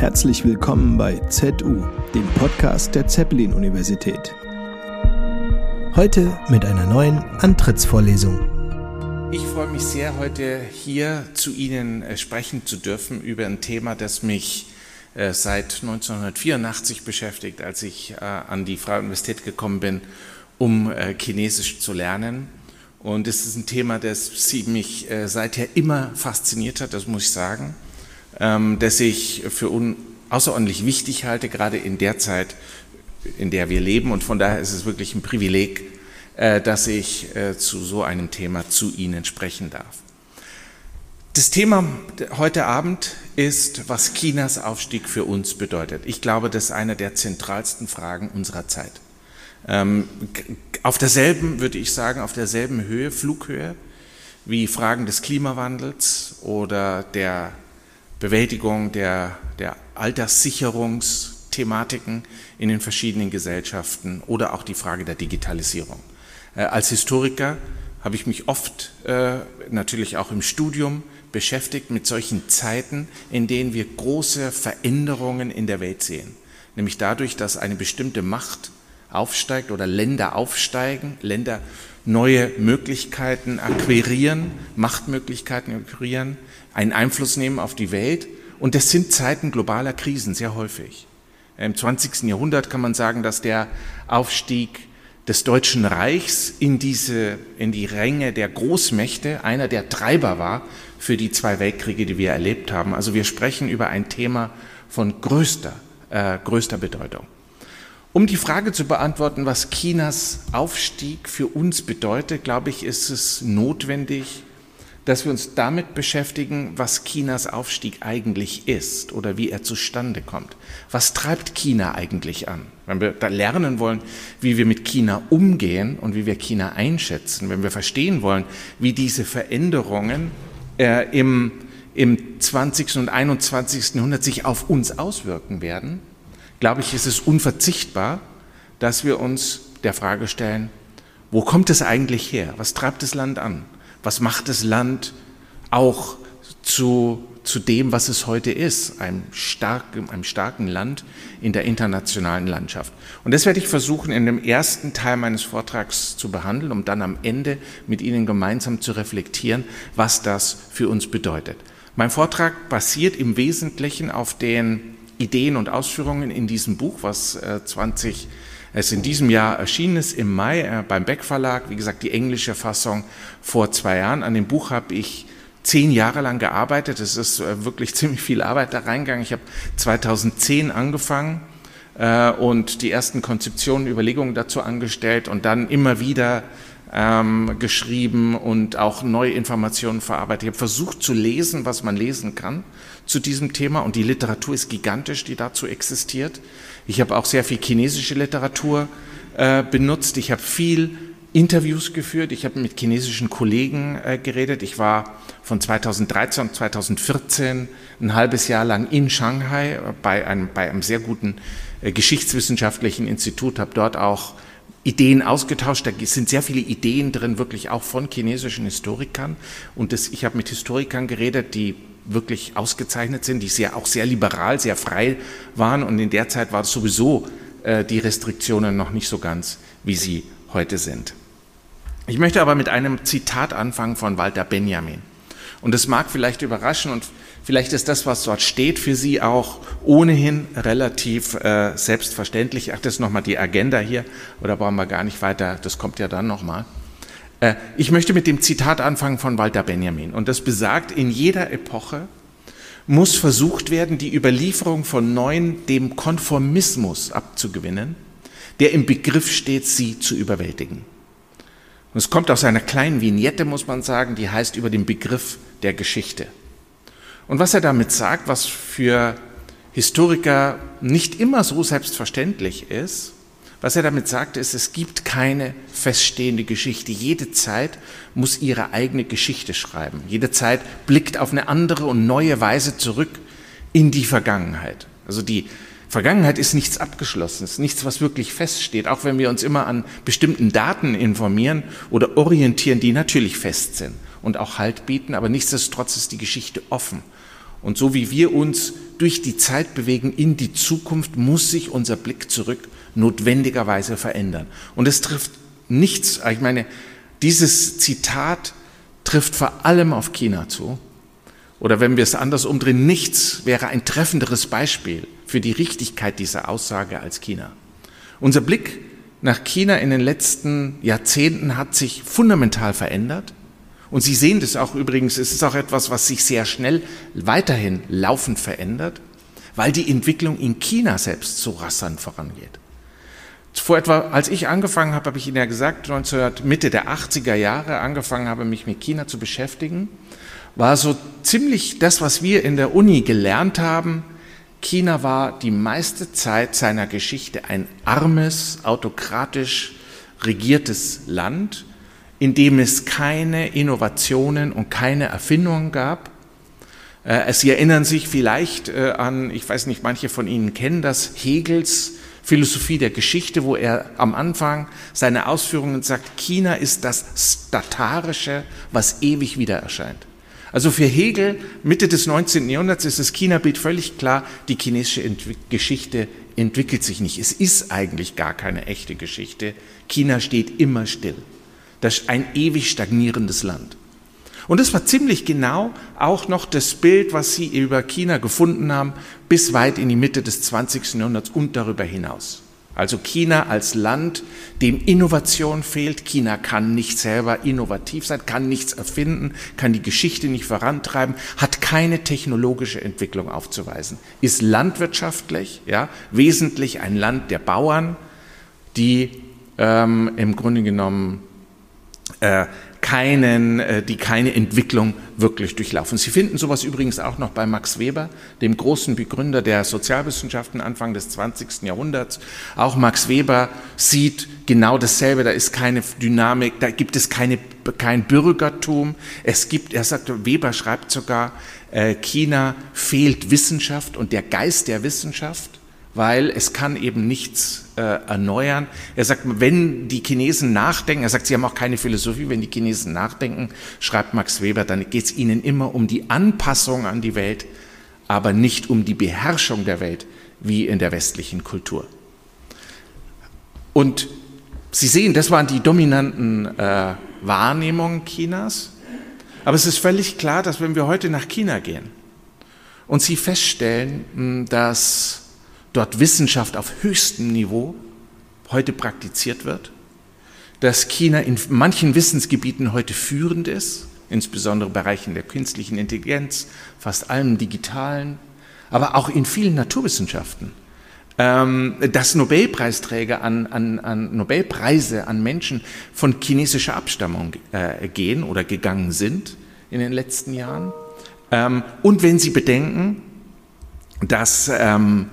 Herzlich willkommen bei ZU, dem Podcast der Zeppelin-Universität. Heute mit einer neuen Antrittsvorlesung. Ich freue mich sehr, heute hier zu Ihnen äh, sprechen zu dürfen über ein Thema, das mich äh, seit 1984 beschäftigt, als ich äh, an die Freie Universität gekommen bin, um Chinesisch zu lernen. Und es ist ein Thema, das mich seither immer fasziniert hat, das muss ich sagen. Ähm, das ich für außerordentlich wichtig halte, gerade in der Zeit, in der wir leben. Und von daher ist es wirklich ein Privileg, äh, dass ich äh, zu so einem Thema zu Ihnen sprechen darf. Das Thema heute Abend ist, was Chinas Aufstieg für uns bedeutet. Ich glaube, das ist eine der zentralsten Fragen unserer Zeit. Ähm, auf derselben, würde ich sagen, auf derselben Höhe, Flughöhe, wie Fragen des Klimawandels oder der Bewältigung der, der Alterssicherungsthematiken in den verschiedenen Gesellschaften oder auch die Frage der Digitalisierung. Äh, als Historiker habe ich mich oft äh, natürlich auch im Studium beschäftigt mit solchen Zeiten, in denen wir große Veränderungen in der Welt sehen. Nämlich dadurch, dass eine bestimmte Macht aufsteigt oder Länder aufsteigen, Länder neue Möglichkeiten akquirieren, Machtmöglichkeiten akquirieren, einen Einfluss nehmen auf die Welt. Und das sind Zeiten globaler Krisen sehr häufig. Im 20. Jahrhundert kann man sagen, dass der Aufstieg des Deutschen Reichs in, diese, in die Ränge der Großmächte einer der Treiber war für die zwei Weltkriege, die wir erlebt haben. Also wir sprechen über ein Thema von größter, äh, größter Bedeutung. Um die Frage zu beantworten, was Chinas Aufstieg für uns bedeutet, glaube ich, ist es notwendig, dass wir uns damit beschäftigen, was Chinas Aufstieg eigentlich ist oder wie er zustande kommt. Was treibt China eigentlich an? Wenn wir da lernen wollen, wie wir mit China umgehen und wie wir China einschätzen, wenn wir verstehen wollen, wie diese Veränderungen äh, im, im 20. und 21. Jahrhundert sich auf uns auswirken werden, glaube ich, ist es unverzichtbar, dass wir uns der Frage stellen, wo kommt es eigentlich her? Was treibt das Land an? Was macht das Land auch zu, zu dem, was es heute ist, einem starken, einem starken Land in der internationalen Landschaft? Und das werde ich versuchen, in dem ersten Teil meines Vortrags zu behandeln, um dann am Ende mit Ihnen gemeinsam zu reflektieren, was das für uns bedeutet. Mein Vortrag basiert im Wesentlichen auf den Ideen und Ausführungen in diesem Buch, was 20 äh, es in diesem Jahr erschienen ist, im Mai äh, beim Beck Verlag, wie gesagt, die englische Fassung vor zwei Jahren. An dem Buch habe ich zehn Jahre lang gearbeitet. Es ist äh, wirklich ziemlich viel Arbeit da reingegangen. Ich habe 2010 angefangen und die ersten Konzeptionen, Überlegungen dazu angestellt und dann immer wieder ähm, geschrieben und auch neue Informationen verarbeitet. Ich habe versucht zu lesen, was man lesen kann zu diesem Thema und die Literatur ist gigantisch, die dazu existiert. Ich habe auch sehr viel chinesische Literatur äh, benutzt. Ich habe viel Interviews geführt. Ich habe mit chinesischen Kollegen äh, geredet. Ich war von 2013 und 2014 ein halbes Jahr lang in Shanghai bei einem, bei einem sehr guten äh, geschichtswissenschaftlichen Institut, habe dort auch Ideen ausgetauscht. Da sind sehr viele Ideen drin, wirklich auch von chinesischen Historikern. Und das, ich habe mit Historikern geredet, die wirklich ausgezeichnet sind, die sehr, auch sehr liberal, sehr frei waren. Und in der Zeit war es sowieso äh, die Restriktionen noch nicht so ganz, wie sie heute sind. Ich möchte aber mit einem Zitat anfangen von Walter Benjamin. Und es mag vielleicht überraschen und vielleicht ist das, was dort steht, für Sie auch ohnehin relativ äh, selbstverständlich. Ach, das ist nochmal die Agenda hier, oder brauchen wir gar nicht weiter, das kommt ja dann nochmal. Äh, ich möchte mit dem Zitat anfangen von Walter Benjamin. Und das besagt, in jeder Epoche muss versucht werden, die Überlieferung von Neuen dem Konformismus abzugewinnen, der im Begriff steht, sie zu überwältigen. Und es kommt aus einer kleinen Vignette, muss man sagen, die heißt über den Begriff der Geschichte. Und was er damit sagt, was für Historiker nicht immer so selbstverständlich ist, was er damit sagt, ist, es gibt keine feststehende Geschichte. Jede Zeit muss ihre eigene Geschichte schreiben. Jede Zeit blickt auf eine andere und neue Weise zurück in die Vergangenheit. Also die Vergangenheit ist nichts Abgeschlossenes, nichts, was wirklich feststeht, auch wenn wir uns immer an bestimmten Daten informieren oder orientieren, die natürlich fest sind und auch Halt bieten, aber nichtsdestotrotz ist die Geschichte offen. Und so wie wir uns durch die Zeit bewegen in die Zukunft, muss sich unser Blick zurück notwendigerweise verändern. Und es trifft nichts, ich meine, dieses Zitat trifft vor allem auf China zu. Oder wenn wir es anders umdrehen, nichts wäre ein treffenderes Beispiel für die Richtigkeit dieser Aussage als China. Unser Blick nach China in den letzten Jahrzehnten hat sich fundamental verändert. Und Sie sehen das auch übrigens, es ist auch etwas, was sich sehr schnell weiterhin laufend verändert, weil die Entwicklung in China selbst so rasant vorangeht. Vor etwa, als ich angefangen habe, habe ich Ihnen ja gesagt, 19, Mitte der 80er Jahre angefangen habe, mich mit China zu beschäftigen, war so ziemlich das, was wir in der Uni gelernt haben. China war die meiste Zeit seiner Geschichte ein armes, autokratisch regiertes Land in dem es keine Innovationen und keine Erfindungen gab. Äh, Sie erinnern sich vielleicht äh, an, ich weiß nicht, manche von Ihnen kennen das, Hegels Philosophie der Geschichte, wo er am Anfang seine Ausführungen sagt, China ist das Statarische, was ewig wieder erscheint. Also für Hegel Mitte des 19. Jahrhunderts ist das China-Bild völlig klar, die chinesische Entwi Geschichte entwickelt sich nicht. Es ist eigentlich gar keine echte Geschichte. China steht immer still. Das ist ein ewig stagnierendes Land. Und das war ziemlich genau auch noch das Bild, was sie über China gefunden haben, bis weit in die Mitte des 20. Jahrhunderts und darüber hinaus. Also China als Land, dem Innovation fehlt. China kann nicht selber innovativ sein, kann nichts erfinden, kann die Geschichte nicht vorantreiben, hat keine technologische Entwicklung aufzuweisen, ist landwirtschaftlich, ja, wesentlich ein Land der Bauern, die ähm, im Grunde genommen äh, keinen, äh, die keine Entwicklung wirklich durchlaufen. Sie finden sowas übrigens auch noch bei Max Weber, dem großen Begründer der Sozialwissenschaften Anfang des 20. Jahrhunderts. Auch Max Weber sieht genau dasselbe. Da ist keine Dynamik, da gibt es keine, kein Bürgertum. Es gibt, er sagt, Weber schreibt sogar, äh, China fehlt Wissenschaft und der Geist der Wissenschaft weil es kann eben nichts äh, erneuern. Er sagt, wenn die Chinesen nachdenken, er sagt, sie haben auch keine Philosophie, wenn die Chinesen nachdenken, schreibt Max Weber, dann geht es ihnen immer um die Anpassung an die Welt, aber nicht um die Beherrschung der Welt, wie in der westlichen Kultur. Und Sie sehen, das waren die dominanten äh, Wahrnehmungen Chinas. Aber es ist völlig klar, dass wenn wir heute nach China gehen und Sie feststellen, dass dort Wissenschaft auf höchstem Niveau heute praktiziert wird, dass China in manchen Wissensgebieten heute führend ist, insbesondere Bereichen der künstlichen Intelligenz, fast allem digitalen, aber auch in vielen Naturwissenschaften. Ähm, dass Nobelpreisträger an, an, an Nobelpreise an Menschen von chinesischer Abstammung äh, gehen oder gegangen sind in den letzten Jahren. Ähm, und wenn Sie bedenken, dass ähm,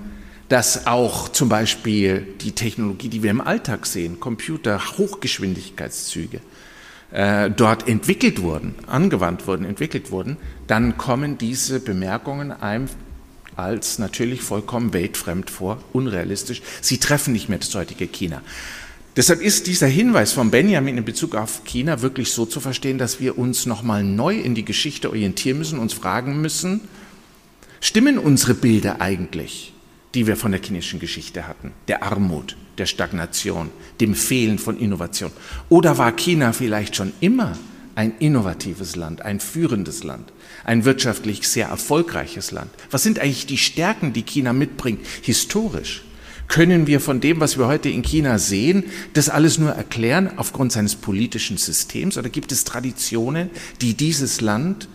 dass auch zum Beispiel die Technologie, die wir im Alltag sehen, Computer, Hochgeschwindigkeitszüge, äh, dort entwickelt wurden, angewandt wurden, entwickelt wurden, dann kommen diese Bemerkungen einem als natürlich vollkommen weltfremd vor, unrealistisch. Sie treffen nicht mehr das heutige China. Deshalb ist dieser Hinweis von Benjamin in Bezug auf China wirklich so zu verstehen, dass wir uns nochmal neu in die Geschichte orientieren müssen, uns fragen müssen, stimmen unsere Bilder eigentlich? Die wir von der chinesischen Geschichte hatten, der Armut, der Stagnation, dem Fehlen von Innovation? Oder war China vielleicht schon immer ein innovatives Land, ein führendes Land, ein wirtschaftlich sehr erfolgreiches Land? Was sind eigentlich die Stärken, die China mitbringt, historisch? Können wir von dem, was wir heute in China sehen, das alles nur erklären aufgrund seines politischen Systems? Oder gibt es Traditionen, die dieses Land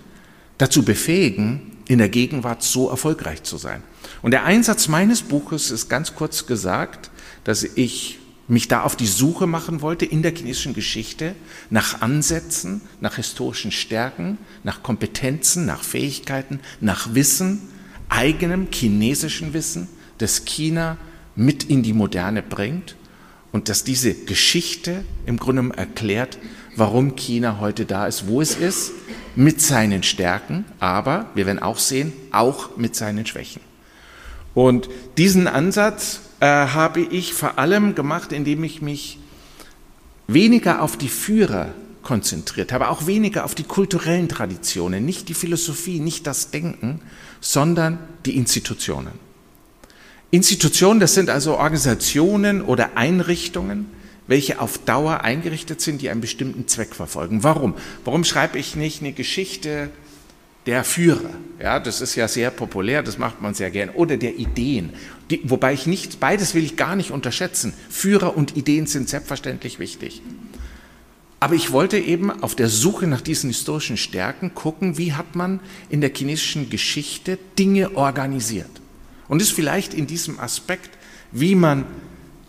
dazu befähigen, in der Gegenwart so erfolgreich zu sein? Und der Einsatz meines Buches ist ganz kurz gesagt, dass ich mich da auf die Suche machen wollte in der chinesischen Geschichte nach Ansätzen, nach historischen Stärken, nach Kompetenzen, nach Fähigkeiten, nach Wissen, eigenem chinesischen Wissen, das China mit in die Moderne bringt und dass diese Geschichte im Grunde erklärt, warum China heute da ist, wo es ist, mit seinen Stärken, aber wir werden auch sehen, auch mit seinen Schwächen. Und diesen Ansatz äh, habe ich vor allem gemacht, indem ich mich weniger auf die Führer konzentriert habe, auch weniger auf die kulturellen Traditionen, nicht die Philosophie, nicht das Denken, sondern die Institutionen. Institutionen, das sind also Organisationen oder Einrichtungen, welche auf Dauer eingerichtet sind, die einen bestimmten Zweck verfolgen. Warum? Warum schreibe ich nicht eine Geschichte der Führer? Ja, das ist ja sehr populär, das macht man sehr gern. Oder der Ideen. Die, wobei ich nicht, beides will ich gar nicht unterschätzen. Führer und Ideen sind selbstverständlich wichtig. Aber ich wollte eben auf der Suche nach diesen historischen Stärken gucken, wie hat man in der chinesischen Geschichte Dinge organisiert. Und ist vielleicht in diesem Aspekt, wie man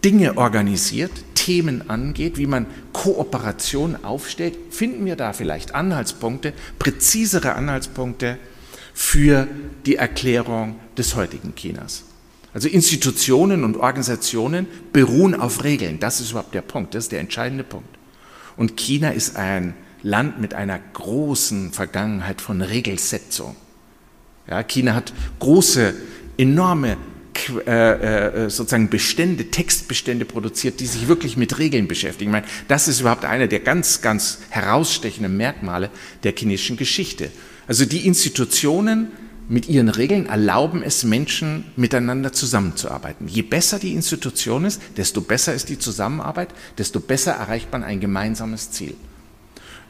Dinge organisiert, Themen angeht, wie man Kooperation aufstellt, finden wir da vielleicht Anhaltspunkte, präzisere Anhaltspunkte für die Erklärung des heutigen Chinas. Also Institutionen und Organisationen beruhen auf Regeln. Das ist überhaupt der Punkt, das ist der entscheidende Punkt. Und China ist ein Land mit einer großen Vergangenheit von Regelsetzung. Ja, China hat große, enorme äh, äh, sozusagen Bestände, Textbestände produziert, die sich wirklich mit Regeln beschäftigen. Ich meine, das ist überhaupt einer der ganz, ganz herausstechenden Merkmale der chinesischen Geschichte. Also die Institutionen mit ihren Regeln erlauben es Menschen miteinander zusammenzuarbeiten. Je besser die Institution ist, desto besser ist die Zusammenarbeit, desto besser erreicht man ein gemeinsames Ziel.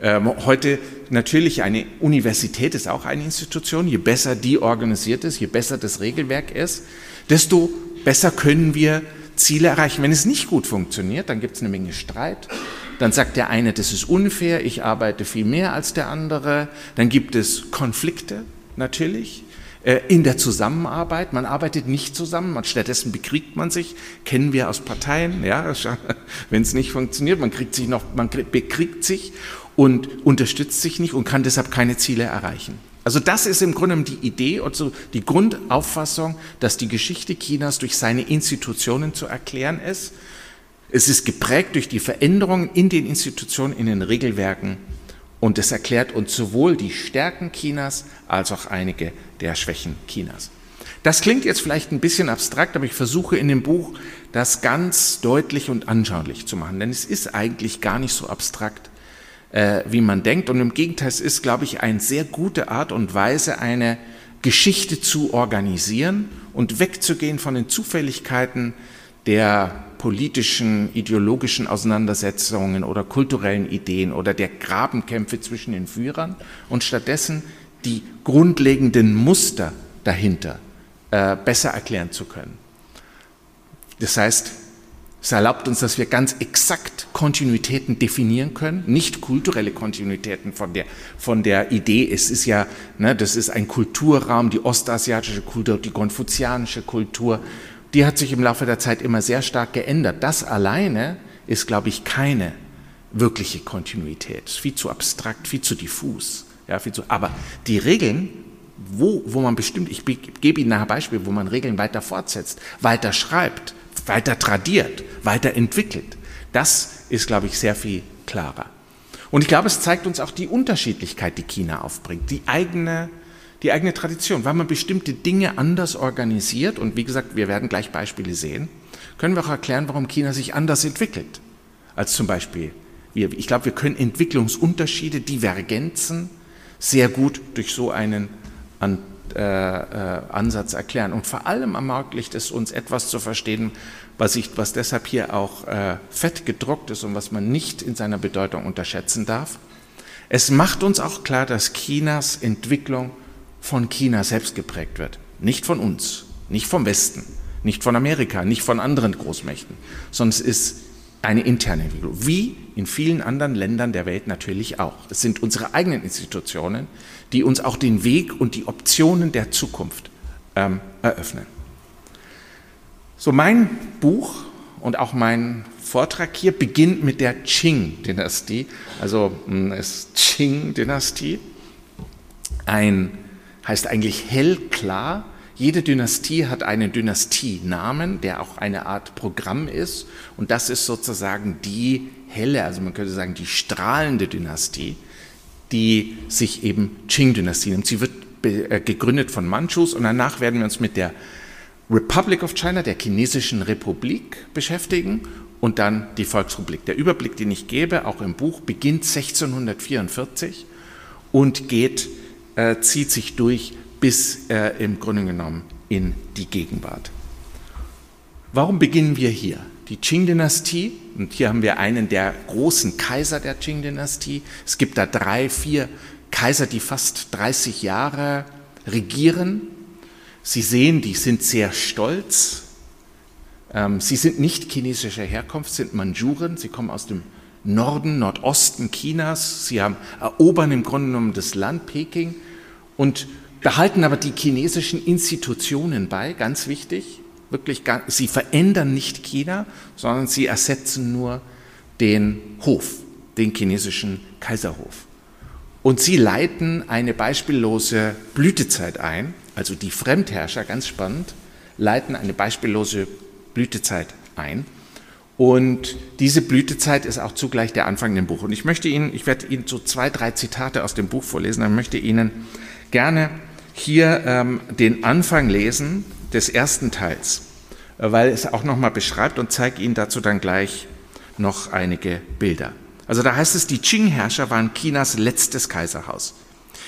Ähm, heute natürlich eine Universität ist auch eine Institution. Je besser die organisiert ist, je besser das Regelwerk ist, desto besser können wir Ziele erreichen. Wenn es nicht gut funktioniert, dann gibt es eine Menge Streit. Dann sagt der eine, das ist unfair, ich arbeite viel mehr als der andere. Dann gibt es Konflikte natürlich äh, in der Zusammenarbeit. Man arbeitet nicht zusammen, stattdessen bekriegt man sich, kennen wir aus Parteien, ja, wenn es nicht funktioniert, man kriegt sich noch, man bekriegt sich und unterstützt sich nicht und kann deshalb keine Ziele erreichen. Also das ist im Grunde die Idee und so die Grundauffassung, dass die Geschichte Chinas durch seine Institutionen zu erklären ist. Es ist geprägt durch die Veränderungen in den Institutionen, in den Regelwerken und es erklärt uns sowohl die Stärken Chinas als auch einige der Schwächen Chinas. Das klingt jetzt vielleicht ein bisschen abstrakt, aber ich versuche in dem Buch das ganz deutlich und anschaulich zu machen, denn es ist eigentlich gar nicht so abstrakt, äh, wie man denkt. Und im Gegenteil, es ist, glaube ich, eine sehr gute Art und Weise, eine Geschichte zu organisieren und wegzugehen von den Zufälligkeiten der politischen, ideologischen Auseinandersetzungen oder kulturellen Ideen oder der Grabenkämpfe zwischen den Führern und stattdessen die grundlegenden Muster dahinter äh, besser erklären zu können. Das heißt, es erlaubt uns, dass wir ganz exakt Kontinuitäten definieren können, nicht kulturelle Kontinuitäten von der, von der Idee. Es ist ja, ne, das ist ein Kulturraum, die ostasiatische Kultur, die konfuzianische Kultur, die hat sich im Laufe der Zeit immer sehr stark geändert. Das alleine ist, glaube ich, keine wirkliche Kontinuität. Viel zu abstrakt, viel zu diffus. Ja, viel zu, aber die Regeln, wo, wo man bestimmt, ich gebe Ihnen ein Beispiel, wo man Regeln weiter fortsetzt, weiter schreibt, weiter tradiert, weiter entwickelt. Das ist, glaube ich, sehr viel klarer. Und ich glaube, es zeigt uns auch die Unterschiedlichkeit, die China aufbringt, die eigene, die eigene Tradition. Weil man bestimmte Dinge anders organisiert, und wie gesagt, wir werden gleich Beispiele sehen, können wir auch erklären, warum China sich anders entwickelt als zum Beispiel wir. Ich glaube, wir können Entwicklungsunterschiede, Divergenzen sehr gut durch so einen äh, äh, Ansatz erklären. Und vor allem ermöglicht es uns etwas zu verstehen, was, ich, was deshalb hier auch äh, fett gedruckt ist und was man nicht in seiner Bedeutung unterschätzen darf. Es macht uns auch klar, dass Chinas Entwicklung von China selbst geprägt wird. Nicht von uns, nicht vom Westen, nicht von Amerika, nicht von anderen Großmächten, sondern es ist eine interne Entwicklung, wie in vielen anderen Ländern der Welt natürlich auch. Es sind unsere eigenen Institutionen, die uns auch den Weg und die Optionen der Zukunft ähm, eröffnen. So, mein Buch und auch mein Vortrag hier beginnt mit der Qing-Dynastie, also hm, es Qing-Dynastie. Ein heißt eigentlich hell klar. Jede Dynastie hat einen Dynastienamen, der auch eine Art Programm ist. Und das ist sozusagen die helle, also man könnte sagen die strahlende Dynastie, die sich eben Qing-Dynastie nennt. Sie wird äh, gegründet von Manchus und danach werden wir uns mit der Republic of China, der chinesischen Republik, beschäftigen und dann die Volksrepublik. Der Überblick, den ich gebe, auch im Buch, beginnt 1644 und geht, äh, zieht sich durch bis äh, im Grunde genommen in die Gegenwart. Warum beginnen wir hier? Die Qing-Dynastie, und hier haben wir einen der großen Kaiser der Qing-Dynastie. Es gibt da drei, vier Kaiser, die fast 30 Jahre regieren. Sie sehen, die sind sehr stolz. Ähm, sie sind nicht chinesischer Herkunft, sind Mandschuren. Sie kommen aus dem Norden, Nordosten Chinas. Sie haben erobern im Grunde genommen das Land Peking und behalten aber die chinesischen Institutionen bei, ganz wichtig. Wirklich, sie verändern nicht China, sondern sie ersetzen nur den Hof, den chinesischen Kaiserhof. Und sie leiten eine beispiellose Blütezeit ein, also die Fremdherrscher, ganz spannend, leiten eine beispiellose Blütezeit ein. Und diese Blütezeit ist auch zugleich der Anfang im Buch. Und ich möchte Ihnen, ich werde Ihnen so zwei, drei Zitate aus dem Buch vorlesen, dann möchte Ihnen gerne hier ähm, den Anfang lesen des ersten Teils, weil es auch nochmal beschreibt und zeige Ihnen dazu dann gleich noch einige Bilder. Also da heißt es, die Qing-Herrscher waren Chinas letztes Kaiserhaus.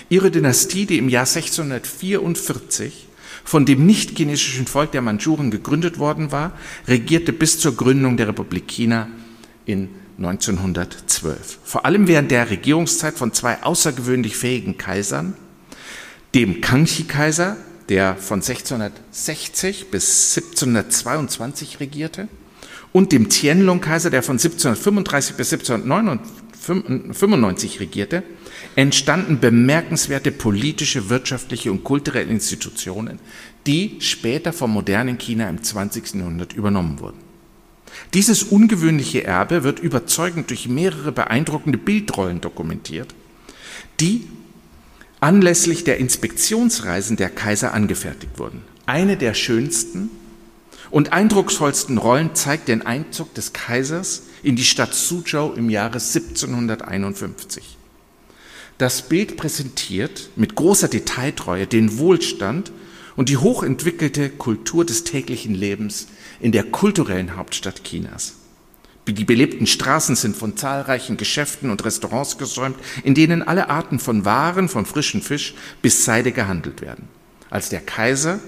Ihre Dynastie, die im Jahr 1644 von dem nicht-chinesischen Volk der Mandschuren gegründet worden war, regierte bis zur Gründung der Republik China in 1912. Vor allem während der Regierungszeit von zwei außergewöhnlich fähigen Kaisern, dem Kangxi-Kaiser, der von 1660 bis 1722 regierte, und dem Tianlong-Kaiser, der von 1735 bis 1795 regierte, entstanden bemerkenswerte politische, wirtschaftliche und kulturelle Institutionen, die später vom modernen China im 20. Jahrhundert übernommen wurden. Dieses ungewöhnliche Erbe wird überzeugend durch mehrere beeindruckende Bildrollen dokumentiert, die anlässlich der Inspektionsreisen der Kaiser angefertigt wurden. Eine der schönsten und eindrucksvollsten Rollen zeigt den Einzug des Kaisers in die Stadt Suzhou im Jahre 1751. Das Bild präsentiert mit großer Detailtreue den Wohlstand und die hochentwickelte Kultur des täglichen Lebens in der kulturellen Hauptstadt Chinas. Die belebten Straßen sind von zahlreichen Geschäften und Restaurants gesäumt, in denen alle Arten von Waren, von frischem Fisch bis Seide gehandelt werden. Als der Kaiser,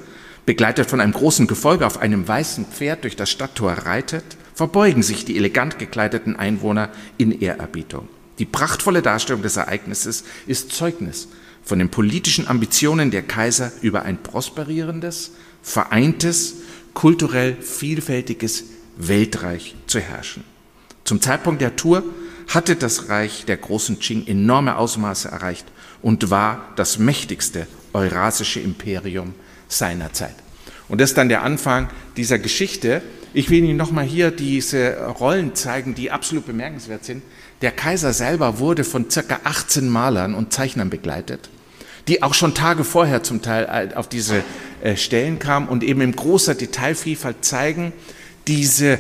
begleitet von einem großen Gefolge auf einem weißen Pferd durch das Stadttor reitet, verbeugen sich die elegant gekleideten Einwohner in Ehrerbietung. Die prachtvolle Darstellung des Ereignisses ist Zeugnis von den politischen Ambitionen der Kaiser über ein prosperierendes, vereintes, kulturell vielfältiges Weltreich zu herrschen. Zum Zeitpunkt der Tour hatte das Reich der großen Qing enorme Ausmaße erreicht und war das mächtigste eurasische Imperium seiner Zeit. Und das ist dann der Anfang dieser Geschichte. Ich will Ihnen nochmal hier diese Rollen zeigen, die absolut bemerkenswert sind. Der Kaiser selber wurde von circa 18 Malern und Zeichnern begleitet, die auch schon Tage vorher zum Teil auf diese äh, Stellen kamen und eben in großer Detailvielfalt zeigen, diese,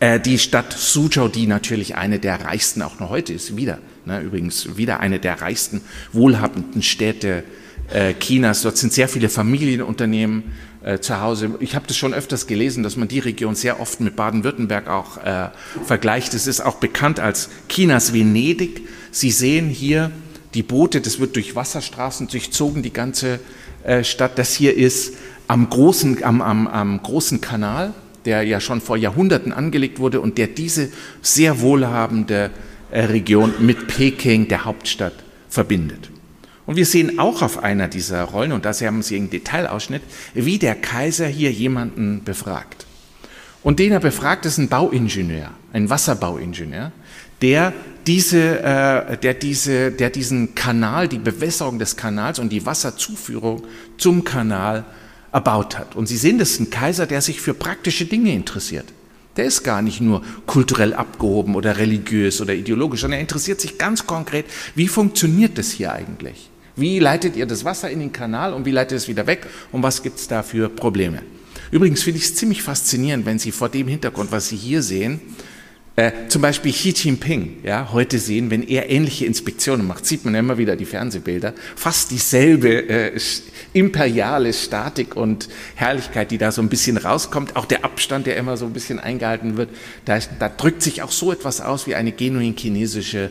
äh, die Stadt Suzhou, die natürlich eine der reichsten auch noch heute ist, wieder, ne, übrigens wieder eine der reichsten, wohlhabenden Städte äh, Chinas. Dort sind sehr viele Familienunternehmen äh, zu Hause. Ich habe das schon öfters gelesen, dass man die Region sehr oft mit Baden-Württemberg auch äh, vergleicht. Es ist auch bekannt als Chinas Venedig. Sie sehen hier die Boote, das wird durch Wasserstraßen durchzogen, die ganze äh, Stadt. Das hier ist am großen, am, am, am großen Kanal der ja schon vor Jahrhunderten angelegt wurde und der diese sehr wohlhabende äh, Region mit Peking, der Hauptstadt, verbindet. Und wir sehen auch auf einer dieser Rollen, und da haben Sie einen Detailausschnitt, wie der Kaiser hier jemanden befragt. Und den er befragt, ist ein Bauingenieur, ein Wasserbauingenieur, der, diese, äh, der, diese, der diesen Kanal, die Bewässerung des Kanals und die Wasserzuführung zum Kanal erbaut hat. Und Sie sehen, das ist ein Kaiser, der sich für praktische Dinge interessiert. Der ist gar nicht nur kulturell abgehoben oder religiös oder ideologisch, sondern er interessiert sich ganz konkret, wie funktioniert das hier eigentlich? Wie leitet ihr das Wasser in den Kanal und wie leitet es wieder weg und was gibt es da für Probleme? Übrigens finde ich es ziemlich faszinierend, wenn Sie vor dem Hintergrund, was Sie hier sehen, Äh, zum Beispiel Xi Jinping, ja, heute sehen, wenn er ähnliche Inspektionen macht, sieht man immer wieder die Fernsehbilder, fast dieselbe äh, imperiale Statik und Herrlichkeit, die da so ein bisschen rauskommt, auch der Abstand, der immer so ein bisschen eingehalten wird, da, da drückt sich auch so etwas aus wie eine genuin chinesische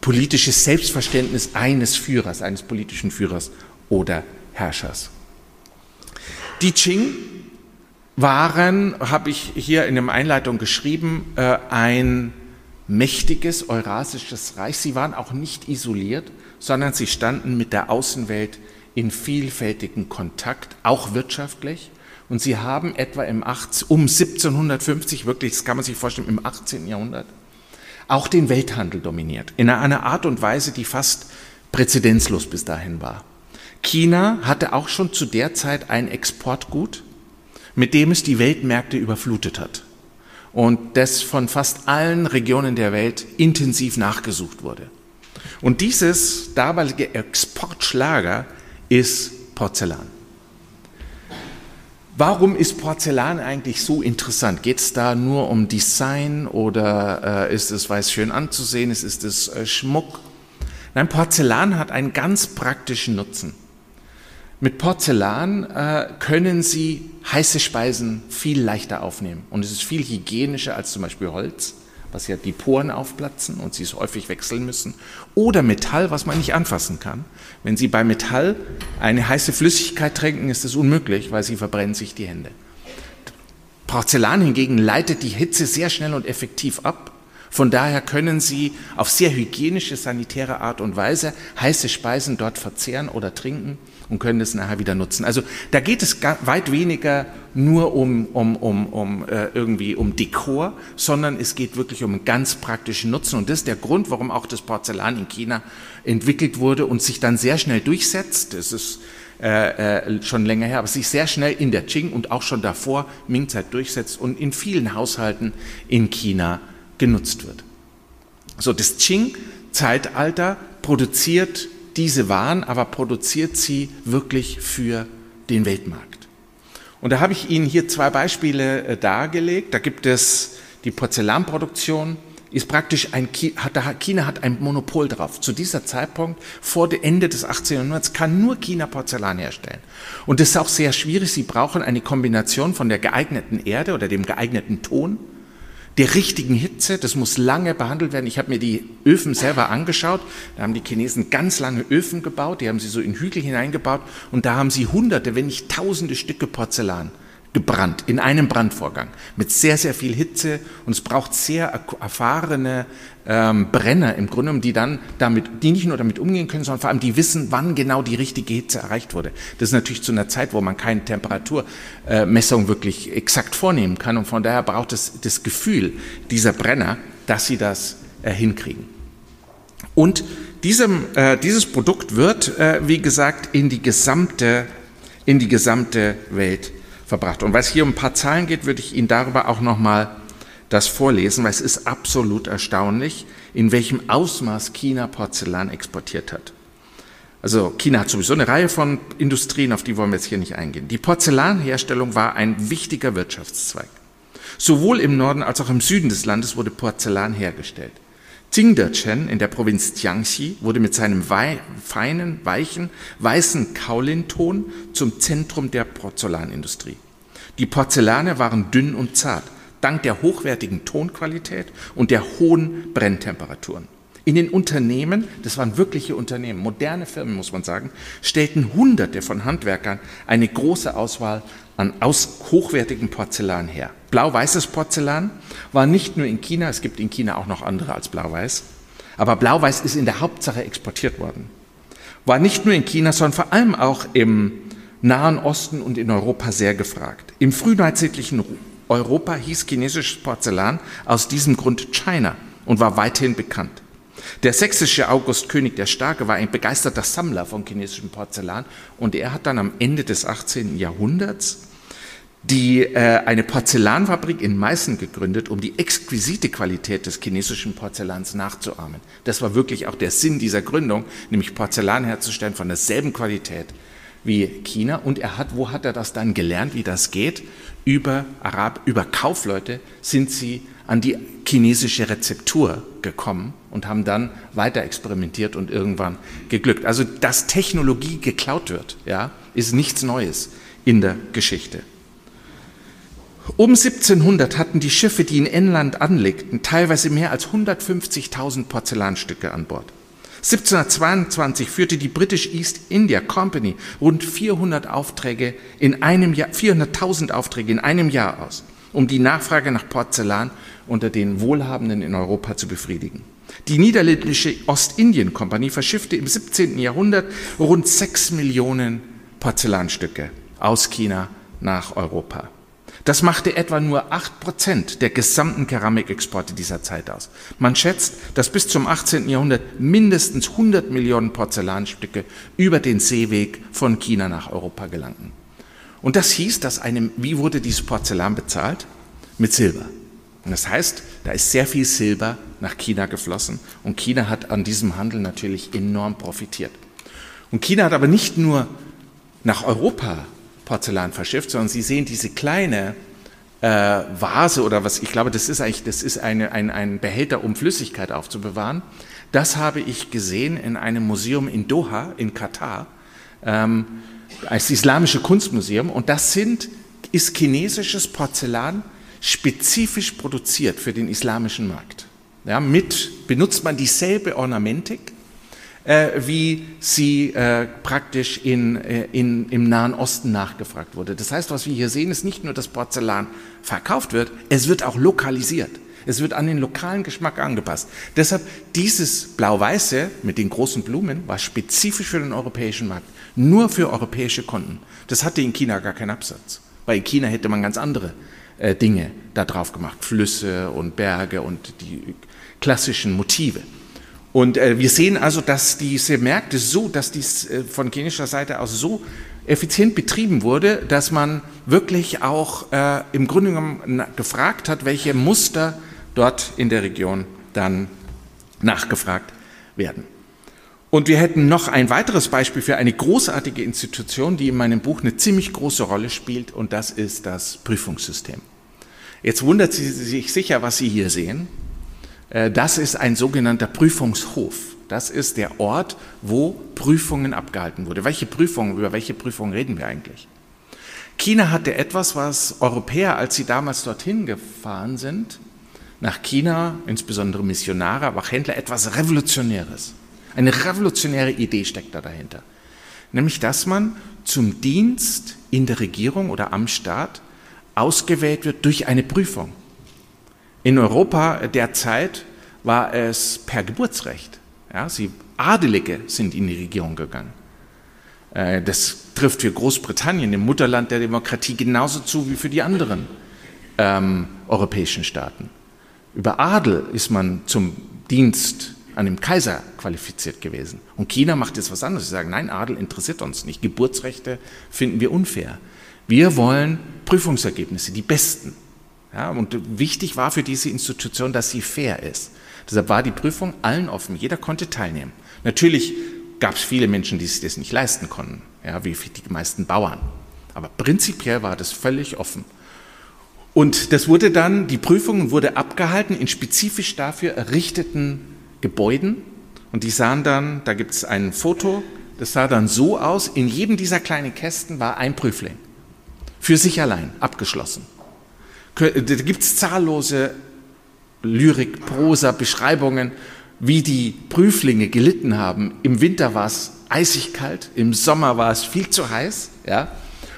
politische Selbstverständnis eines Führers, eines politischen Führers oder Herrschers. Die Qing waren, habe ich hier in der Einleitung geschrieben, äh, ein mächtiges eurasisches Reich. Sie waren auch nicht isoliert, sondern sie standen mit der Außenwelt in vielfältigen Kontakt, auch wirtschaftlich. Und sie haben etwa im 18, um 1750, wirklich, das kann man sich vorstellen, im 18. Jahrhundert, auch den Welthandel dominiert. In einer Art und Weise, die fast präzedenzlos bis dahin war. China hatte auch schon zu der Zeit ein Exportgut, mit dem es die Weltmärkte überflutet hat und das von fast allen Regionen der Welt intensiv nachgesucht wurde. Und dieses damalige Exportschlager ist Porzellan. Warum ist Porzellan eigentlich so interessant? Geht es da nur um Design oder äh, ist es, weil es schön anzusehen ist, ist es äh, Schmuck? Nein, Porzellan hat einen ganz praktischen Nutzen. Mit Porzellan äh, können Sie heiße Speisen viel leichter aufnehmen und es ist viel hygienischer als zum Beispiel Holz, was ja die Poren aufplatzen und Sie es häufig wechseln müssen. Oder Metall, was man nicht anfassen kann. Wenn Sie bei Metall eine heiße Flüssigkeit trinken, ist es unmöglich, weil Sie verbrennen sich die Hände. Porzellan hingegen leitet die Hitze sehr schnell und effektiv ab. Von daher können Sie auf sehr hygienische, sanitäre Art und Weise heiße Speisen dort verzehren oder trinken und können das nachher wieder nutzen. Also da geht es weit weniger nur um, um, um, um äh, irgendwie um Dekor, sondern es geht wirklich um einen ganz praktischen Nutzen. Und das ist der Grund, warum auch das Porzellan in China entwickelt wurde und sich dann sehr schnell durchsetzt. Das ist äh, äh, schon länger her, aber sich sehr schnell in der Qing und auch schon davor Ming-Zeit durchsetzt und in vielen Haushalten in China genutzt wird. So, das Qing-Zeitalter produziert diese Waren, aber produziert sie wirklich für den Weltmarkt. Und da habe ich Ihnen hier zwei Beispiele äh, dargelegt. Da gibt es die Porzellanproduktion, ist praktisch ein, China hat ein Monopol drauf. Zu dieser Zeitpunkt, vor dem Ende des 18. Jahrhunderts, kann nur China Porzellan herstellen. Und das ist auch sehr schwierig. Sie brauchen eine Kombination von der geeigneten Erde oder dem geeigneten Ton der richtigen Hitze. Das muss lange behandelt werden. Ich habe mir die Öfen selber angeschaut. Da haben die Chinesen ganz lange Öfen gebaut. Die haben sie so in Hügel hineingebaut. Und da haben sie hunderte, wenn nicht tausende Stücke Porzellan gebrannt in einem Brandvorgang mit sehr, sehr viel Hitze und es braucht sehr erfahrene ähm, Brenner im Grunde, die dann damit, die nicht nur damit umgehen können, sondern vor allem die wissen, wann genau die richtige Hitze erreicht wurde. Das ist natürlich zu einer Zeit, wo man keine Temperaturmessung äh, wirklich exakt vornehmen kann und von daher braucht es das Gefühl dieser Brenner, dass sie das äh, hinkriegen. Und diesem, äh, dieses Produkt wird, äh, wie gesagt, in die gesamte, in die gesamte Welt verbracht. Und weil es hier um ein paar Zahlen geht, würde ich Ihnen darüber auch nochmal das vorlesen, weil es ist absolut erstaunlich, in welchem Ausmaß China Porzellan exportiert hat. Also China hat sowieso eine Reihe von Industrien, auf die wollen wir jetzt hier nicht eingehen. Die Porzellanherstellung war ein wichtiger Wirtschaftszweig. Sowohl im Norden als auch im Süden des Landes wurde Porzellan hergestellt. Jingdechen in der Provinz Jiangxi wurde mit seinem wei feinen, weichen, weißen Kaulinton zum Zentrum der Porzellanindustrie. Die Porzellane waren dünn und zart, dank der hochwertigen Tonqualität und der hohen Brenntemperaturen. In den Unternehmen, das waren wirkliche Unternehmen, moderne Firmen muss man sagen, stellten Hunderte von Handwerkern eine große Auswahl an aus hochwertigem Porzellan her. Blau-weißes Porzellan war nicht nur in China, es gibt in China auch noch andere als blau-weiß, aber blau-weiß ist in der Hauptsache exportiert worden. War nicht nur in China, sondern vor allem auch im Nahen Osten und in Europa sehr gefragt. Im frühneuzeitlichen Europa hieß chinesisches Porzellan aus diesem Grund China und war weithin bekannt. Der sächsische August König der Starke war ein begeisterter Sammler von chinesischem Porzellan und er hat dann am Ende des 18. Jahrhunderts die äh, eine Porzellanfabrik in Meißen gegründet, um die exquisite Qualität des chinesischen Porzellans nachzuahmen. Das war wirklich auch der Sinn dieser Gründung, nämlich Porzellan herzustellen von derselben Qualität wie China. Und er hat, wo hat er das dann gelernt, wie das geht? Über, Arab, über Kaufleute sind sie an die chinesische Rezeptur gekommen und haben dann weiter experimentiert und irgendwann geglückt. Also, dass Technologie geklaut wird, ja, ist nichts Neues in der Geschichte. Um 1700 hatten die Schiffe, die in England anlegten, teilweise mehr als 150.000 Porzellanstücke an Bord. 1722 führte die British East India Company rund 400 Aufträge in einem Jahr, 400.000 Aufträge in einem Jahr aus, um die Nachfrage nach Porzellan unter den Wohlhabenden in Europa zu befriedigen. Die niederländische Ostindien-Kompanie verschiffte im 17. Jahrhundert rund 6 Millionen Porzellanstücke aus China nach Europa. Das machte etwa nur 8% der gesamten Keramikexporte dieser Zeit aus. Man schätzt, dass bis zum 18. Jahrhundert mindestens 100 Millionen Porzellanstücke über den Seeweg von China nach Europa gelangten. Und das hieß, dass einem, wie wurde dieses Porzellan bezahlt? Mit Silber. Und das heißt, da ist sehr viel Silber nach China geflossen und China hat an diesem Handel natürlich enorm profitiert. Und China hat aber nicht nur nach Europa Porzellan verschifft, sondern Sie sehen diese kleine äh, Vase oder was, ich glaube, das ist eigentlich, das ist eine, ein, ein Behälter, um Flüssigkeit aufzubewahren. Das habe ich gesehen in einem Museum in Doha, in Katar, ähm, als Islamische Kunstmuseum. Und das sind, ist chinesisches Porzellan, spezifisch produziert für den islamischen Markt. Ja, mit benutzt man dieselbe Ornamentik, äh, wie sie äh, praktisch in, äh, in, im Nahen Osten nachgefragt wurde. Das heißt, was wir hier sehen, ist nicht nur, dass Porzellan verkauft wird, es wird auch lokalisiert. Es wird an den lokalen Geschmack angepasst. Deshalb dieses Blau-Weiße mit den großen Blumen war spezifisch für den europäischen Markt, nur für europäische Kunden. Das hatte in China gar keinen Absatz, weil in China hätte man ganz andere äh, Dinge da drauf gemacht, Flüsse und Berge und die klassischen Motive. Und äh, wir sehen also, dass diese Märkte so, dass dies äh, von chinesischer Seite aus so effizient betrieben wurde, dass man wirklich auch äh, im Grunde genommen gefragt hat, welche Muster dort in der Region dann nachgefragt werden. Und wir hätten noch ein weiteres Beispiel für eine großartige Institution, die in meinem Buch eine ziemlich große Rolle spielt, und das ist das Prüfungssystem. Jetzt wundert Sie sich sicher, was Sie hier sehen. Äh, das ist ein sogenannter Prüfungshof. Das ist der Ort, wo Prüfungen abgehalten wurde. Welche Prüfungen, über welche Prüfungen reden wir eigentlich? China hatte etwas, was Europäer, als sie damals dorthin gefahren sind, nach China, insbesondere Missionare, aber auch Händler, etwas Revolutionäres. Eine revolutionäre Idee steckt da dahinter. Nämlich, dass man zum Dienst in der Regierung oder am Staat ausgewählt wird durch eine Prüfung. In Europa derzeit war es per Geburtsrecht. Ja, sie, Adelige sind in die Regierung gegangen. Äh, das trifft für Großbritannien, dem Mutterland der Demokratie, genauso zu wie für die anderen ähm, europäischen Staaten. Über Adel ist man zum Dienst an dem Kaiser qualifiziert gewesen. Und China macht jetzt was anderes. Sie sagen, nein, Adel interessiert uns nicht. Geburtsrechte finden wir unfair. Wir wollen Prüfungsergebnisse, die besten. Ja, und wichtig war für diese Institution, dass sie fair ist. Deshalb war die Prüfung allen offen. Jeder konnte teilnehmen. Natürlich gab es viele Menschen, die sich das nicht leisten konnten, ja, wie die meisten Bauern. Aber prinzipiell war das völlig offen. Und das wurde dann, die Prüfung wurde abgehalten in spezifisch dafür errichteten Gebäuden und die sahen dann, da gibt es ein Foto, das sah dann so aus, in jedem dieser kleinen Kästen war ein Prüfling. Für sich allein, abgeschlossen. Da gibt es zahllose Lyrik, Prosa, Beschreibungen, wie die Prüflinge gelitten haben. Im Winter war es eisig kalt, im Sommer war es viel zu heiß, ja.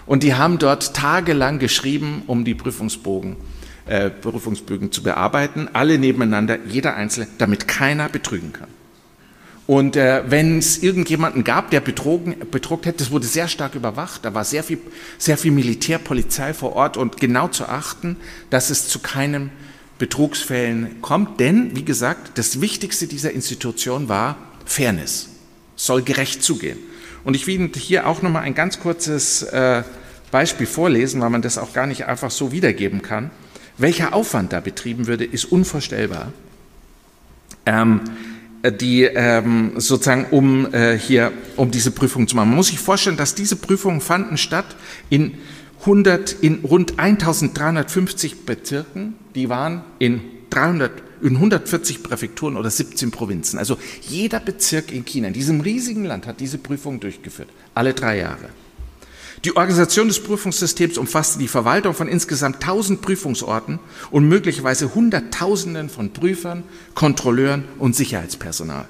Und die haben dort tagelang geschrieben, um die Prüfungsbogen äh, Berufungsbögen zu bearbeiten, alle nebeneinander, jeder einzelne, damit keiner betrügen kann. Und äh, wenn es irgendjemanden gab, der betrogen, betrogen hätte, das wurde sehr stark überwacht, da war sehr viel, sehr viel Militärpolizei vor Ort und genau zu achten, dass es zu keinem Betrugsfällen kommt. Denn, wie gesagt, das Wichtigste dieser Institution war Fairness. Es soll gerecht zugehen. Und ich will hier auch nochmal ein ganz kurzes äh, Beispiel vorlesen, weil man das auch gar nicht einfach so wiedergeben kann. Welcher Aufwand da betrieben würde, ist unvorstellbar. Ähm, die ähm, sozusagen um äh, hier um diese Prüfung zu machen. Man muss sich vorstellen, dass diese Prüfungen fanden statt in 100 in rund 1350 Bezirken, die waren in 300 in 140 Präfekturen oder 17 Provinzen. Also jeder Bezirk in China, in diesem riesigen Land, hat diese Prüfung durchgeführt, alle drei Jahre. Die Organisation des Prüfungssystems umfasste die Verwaltung von insgesamt 1000 Prüfungsorten und möglicherweise Hunderttausenden von Prüfern, Kontrolleuren und Sicherheitspersonal.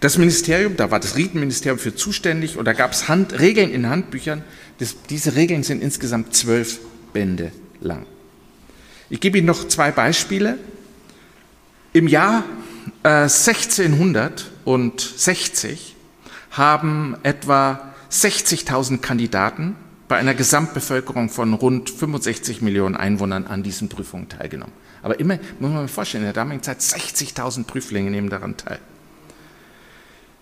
Das Ministerium, da war das Ritenministerium für zuständig und da gab es Regeln in Handbüchern. Das, diese Regeln sind insgesamt zwölf Bände lang. Ich gebe Ihnen noch zwei Beispiele. Im Jahr äh, 1660 haben etwa 60.000 Kandidaten bei einer Gesamtbevölkerung von rund 65 Millionen Einwohnern an diesen Prüfungen teilgenommen. Aber immer, muss man sich vorstellen, in der damaligen Zeit 60.000 Prüflinge nehmen daran teil.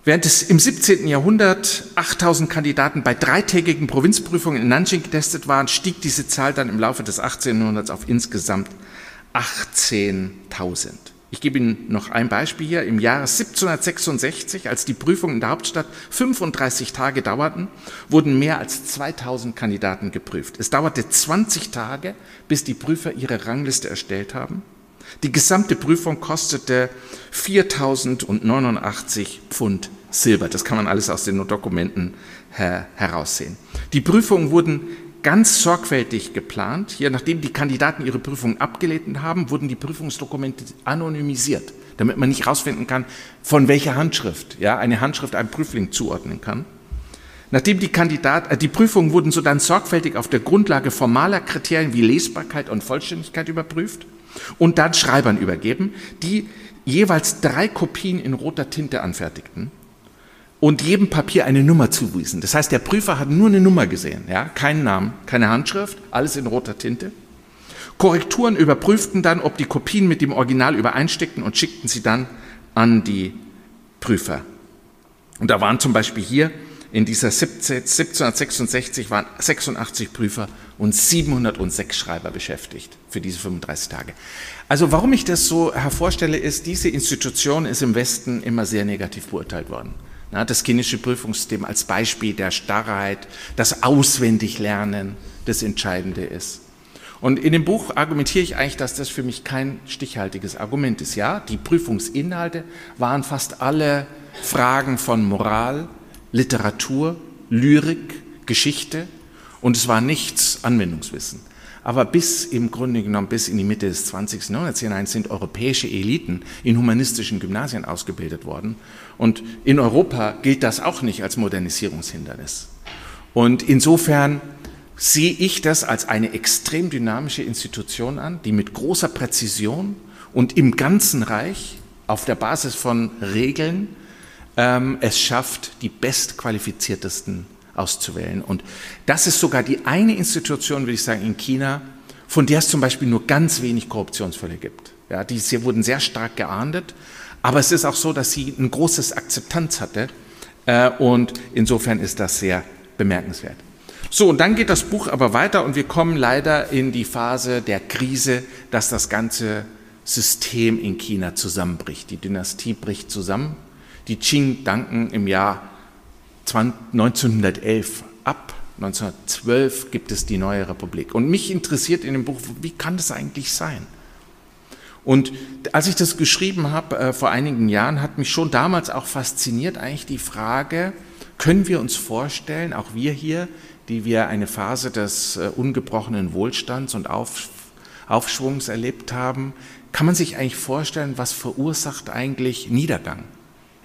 Während es im 17. Jahrhundert 8000 Kandidaten bei dreitägigen Provinzprüfungen in Nanjing getestet waren, stieg diese Zahl dann im Laufe des 18. Jahrhunderts auf insgesamt 18.000. Ich gebe Ihnen noch ein Beispiel hier. Im Jahre 1766, als die Prüfungen in der Hauptstadt 35 Tage dauerten, wurden mehr als 2000 Kandidaten geprüft. Es dauerte 20 Tage, bis die Prüfer ihre Rangliste erstellt haben. Die gesamte Prüfung kostete 4089 Pfund Silber. Das kann man alles aus den Dokumenten her heraussehen. Die Prüfungen wurden ganz sorgfältig geplant. Hier, nachdem die Kandidaten ihre Prüfung abgelehnt haben, wurden die Prüfungsdokumente anonymisiert, damit man nicht herausfinden kann, von welcher Handschrift ja, eine Handschrift einem Prüfling zuordnen kann. Nachdem die, Kandidat, äh, die Prüfungen wurden so dann sorgfältig auf der Grundlage formaler Kriterien wie Lesbarkeit und Vollständigkeit überprüft und dann Schreibern übergeben, die jeweils drei Kopien in roter Tinte anfertigten und jedem Papier eine Nummer zuwiesen. Das heißt, der Prüfer hat nur eine Nummer gesehen, ja, keinen Namen, keine Handschrift, alles in roter Tinte. Korrekturen überprüften dann, ob die Kopien mit dem Original übereinstickten und schickten sie dann an die Prüfer. Und da waren zum Beispiel hier in dieser 1766 waren 86 Prüfer und 706 Schreiber beschäftigt für diese 35 Tage. Also warum ich das so hervorstelle, ist, diese Institution ist im Westen immer sehr negativ beurteilt worden. Das chinesische Prüfungssystem als Beispiel der Starrheit, das Auswendiglernen das Entscheidende ist. Und in dem Buch argumentiere ich eigentlich, dass das für mich kein stichhaltiges Argument ist. Ja, die Prüfungsinhalte waren fast alle Fragen von Moral, Literatur, Lyrik, Geschichte und es war nichts Anwendungswissen. Aber bis im Grunde genommen, bis in die Mitte des 20. Jahrhunderts hinein sind europäische Eliten in humanistischen Gymnasien ausgebildet worden. Und in Europa gilt das auch nicht als Modernisierungshindernis. Und insofern sehe ich das als eine extrem dynamische Institution an, die mit großer Präzision und im ganzen Reich auf der Basis von Regeln ähm, es schafft, die bestqualifiziertesten auszuwählen. Und das ist sogar die eine Institution, würde ich sagen, in China, von der es zum Beispiel nur ganz wenig Korruptionsfälle gibt. Ja, die wurden sehr stark geahndet, aber es ist auch so, dass sie ein großes Akzeptanz hatte äh, und insofern ist das sehr bemerkenswert. So, und dann geht das Buch aber weiter und wir kommen leider in die Phase der Krise, dass das ganze System in China zusammenbricht. Die Dynastie bricht zusammen. Die Qing danken im Jahr 1911 ab. 1912 gibt es die neue Republik. Und mich interessiert in dem Buch, wie kann das eigentlich sein? Und als ich das geschrieben habe äh, vor einigen Jahren, hat mich schon damals auch fasziniert eigentlich die Frage, können wir uns vorstellen, auch wir hier, die wir eine Phase des äh, ungebrochenen Wohlstands und Auf, Aufschwungs erlebt haben, kann man sich eigentlich vorstellen, was verursacht eigentlich Niedergang?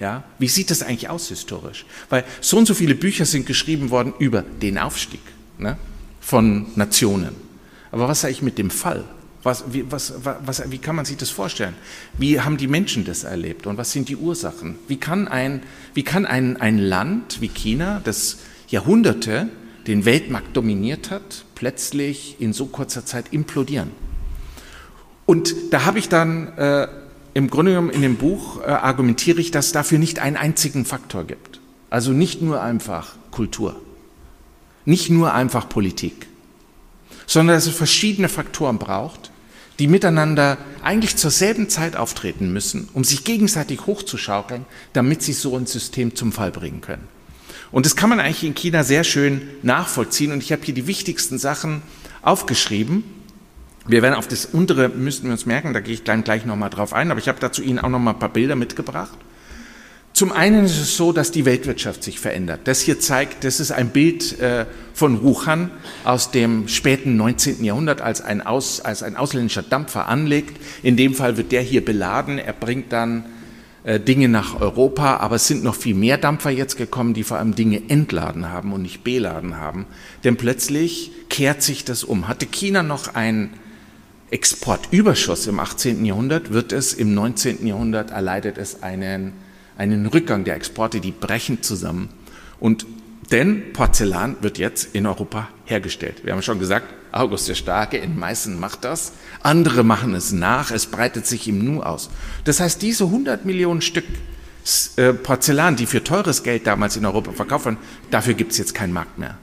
Ja, wie sieht das eigentlich aus historisch? Weil so und so viele Bücher sind geschrieben worden über den Aufstieg ne, von Nationen. Aber was sage ich mit dem Fall? Was, wie, was, was, wie kann man sich das vorstellen? Wie haben die Menschen das erlebt und was sind die Ursachen? Wie kann ein, wie kann ein, ein Land wie China, das Jahrhunderte den Weltmarkt dominiert hat, plötzlich in so kurzer Zeit implodieren? Und da habe ich dann äh, im Grunde genommen in dem Buch äh, argumentiere ich, dass es dafür nicht einen einzigen Faktor gibt. Also nicht nur einfach Kultur, nicht nur einfach Politik, sondern dass es verschiedene Faktoren braucht, die miteinander eigentlich zur selben Zeit auftreten müssen, um sich gegenseitig hochzuschaukeln, damit sie so ein System zum Fall bringen können. Und das kann man eigentlich in China sehr schön nachvollziehen. Und ich habe hier die wichtigsten Sachen aufgeschrieben. Wir werden auf das untere, müssten wir uns merken, da gehe ich gleich, gleich nochmal drauf ein, aber ich habe dazu Ihnen auch nochmal ein paar Bilder mitgebracht. Zum einen ist es so, dass die Weltwirtschaft sich verändert. Das hier zeigt, das ist ein Bild äh, von Wuhan aus dem späten 19. Jahrhundert, als ein, aus, als ein ausländischer Dampfer anlegt. In dem Fall wird der hier beladen. Er bringt dann äh, Dinge nach Europa, aber es sind noch viel mehr Dampfer jetzt gekommen, die vor allem Dinge entladen haben und nicht beladen haben. Denn plötzlich kehrt sich das um. Hatte China noch einen Exportüberschuss im 18. Jahrhundert, wird es im 19. Jahrhundert erleidet es einen einen Rückgang der Exporte, die brechen zusammen. Und denn Porzellan wird jetzt in Europa hergestellt. Wir haben schon gesagt, August der Starke in Meißen macht das. Andere machen es nach. Es breitet sich im Nu aus. Das heißt, diese 100 Millionen Stück äh, Porzellan, die für teures Geld damals in Europa verkauft wurden, dafür gibt es jetzt keinen Markt mehr.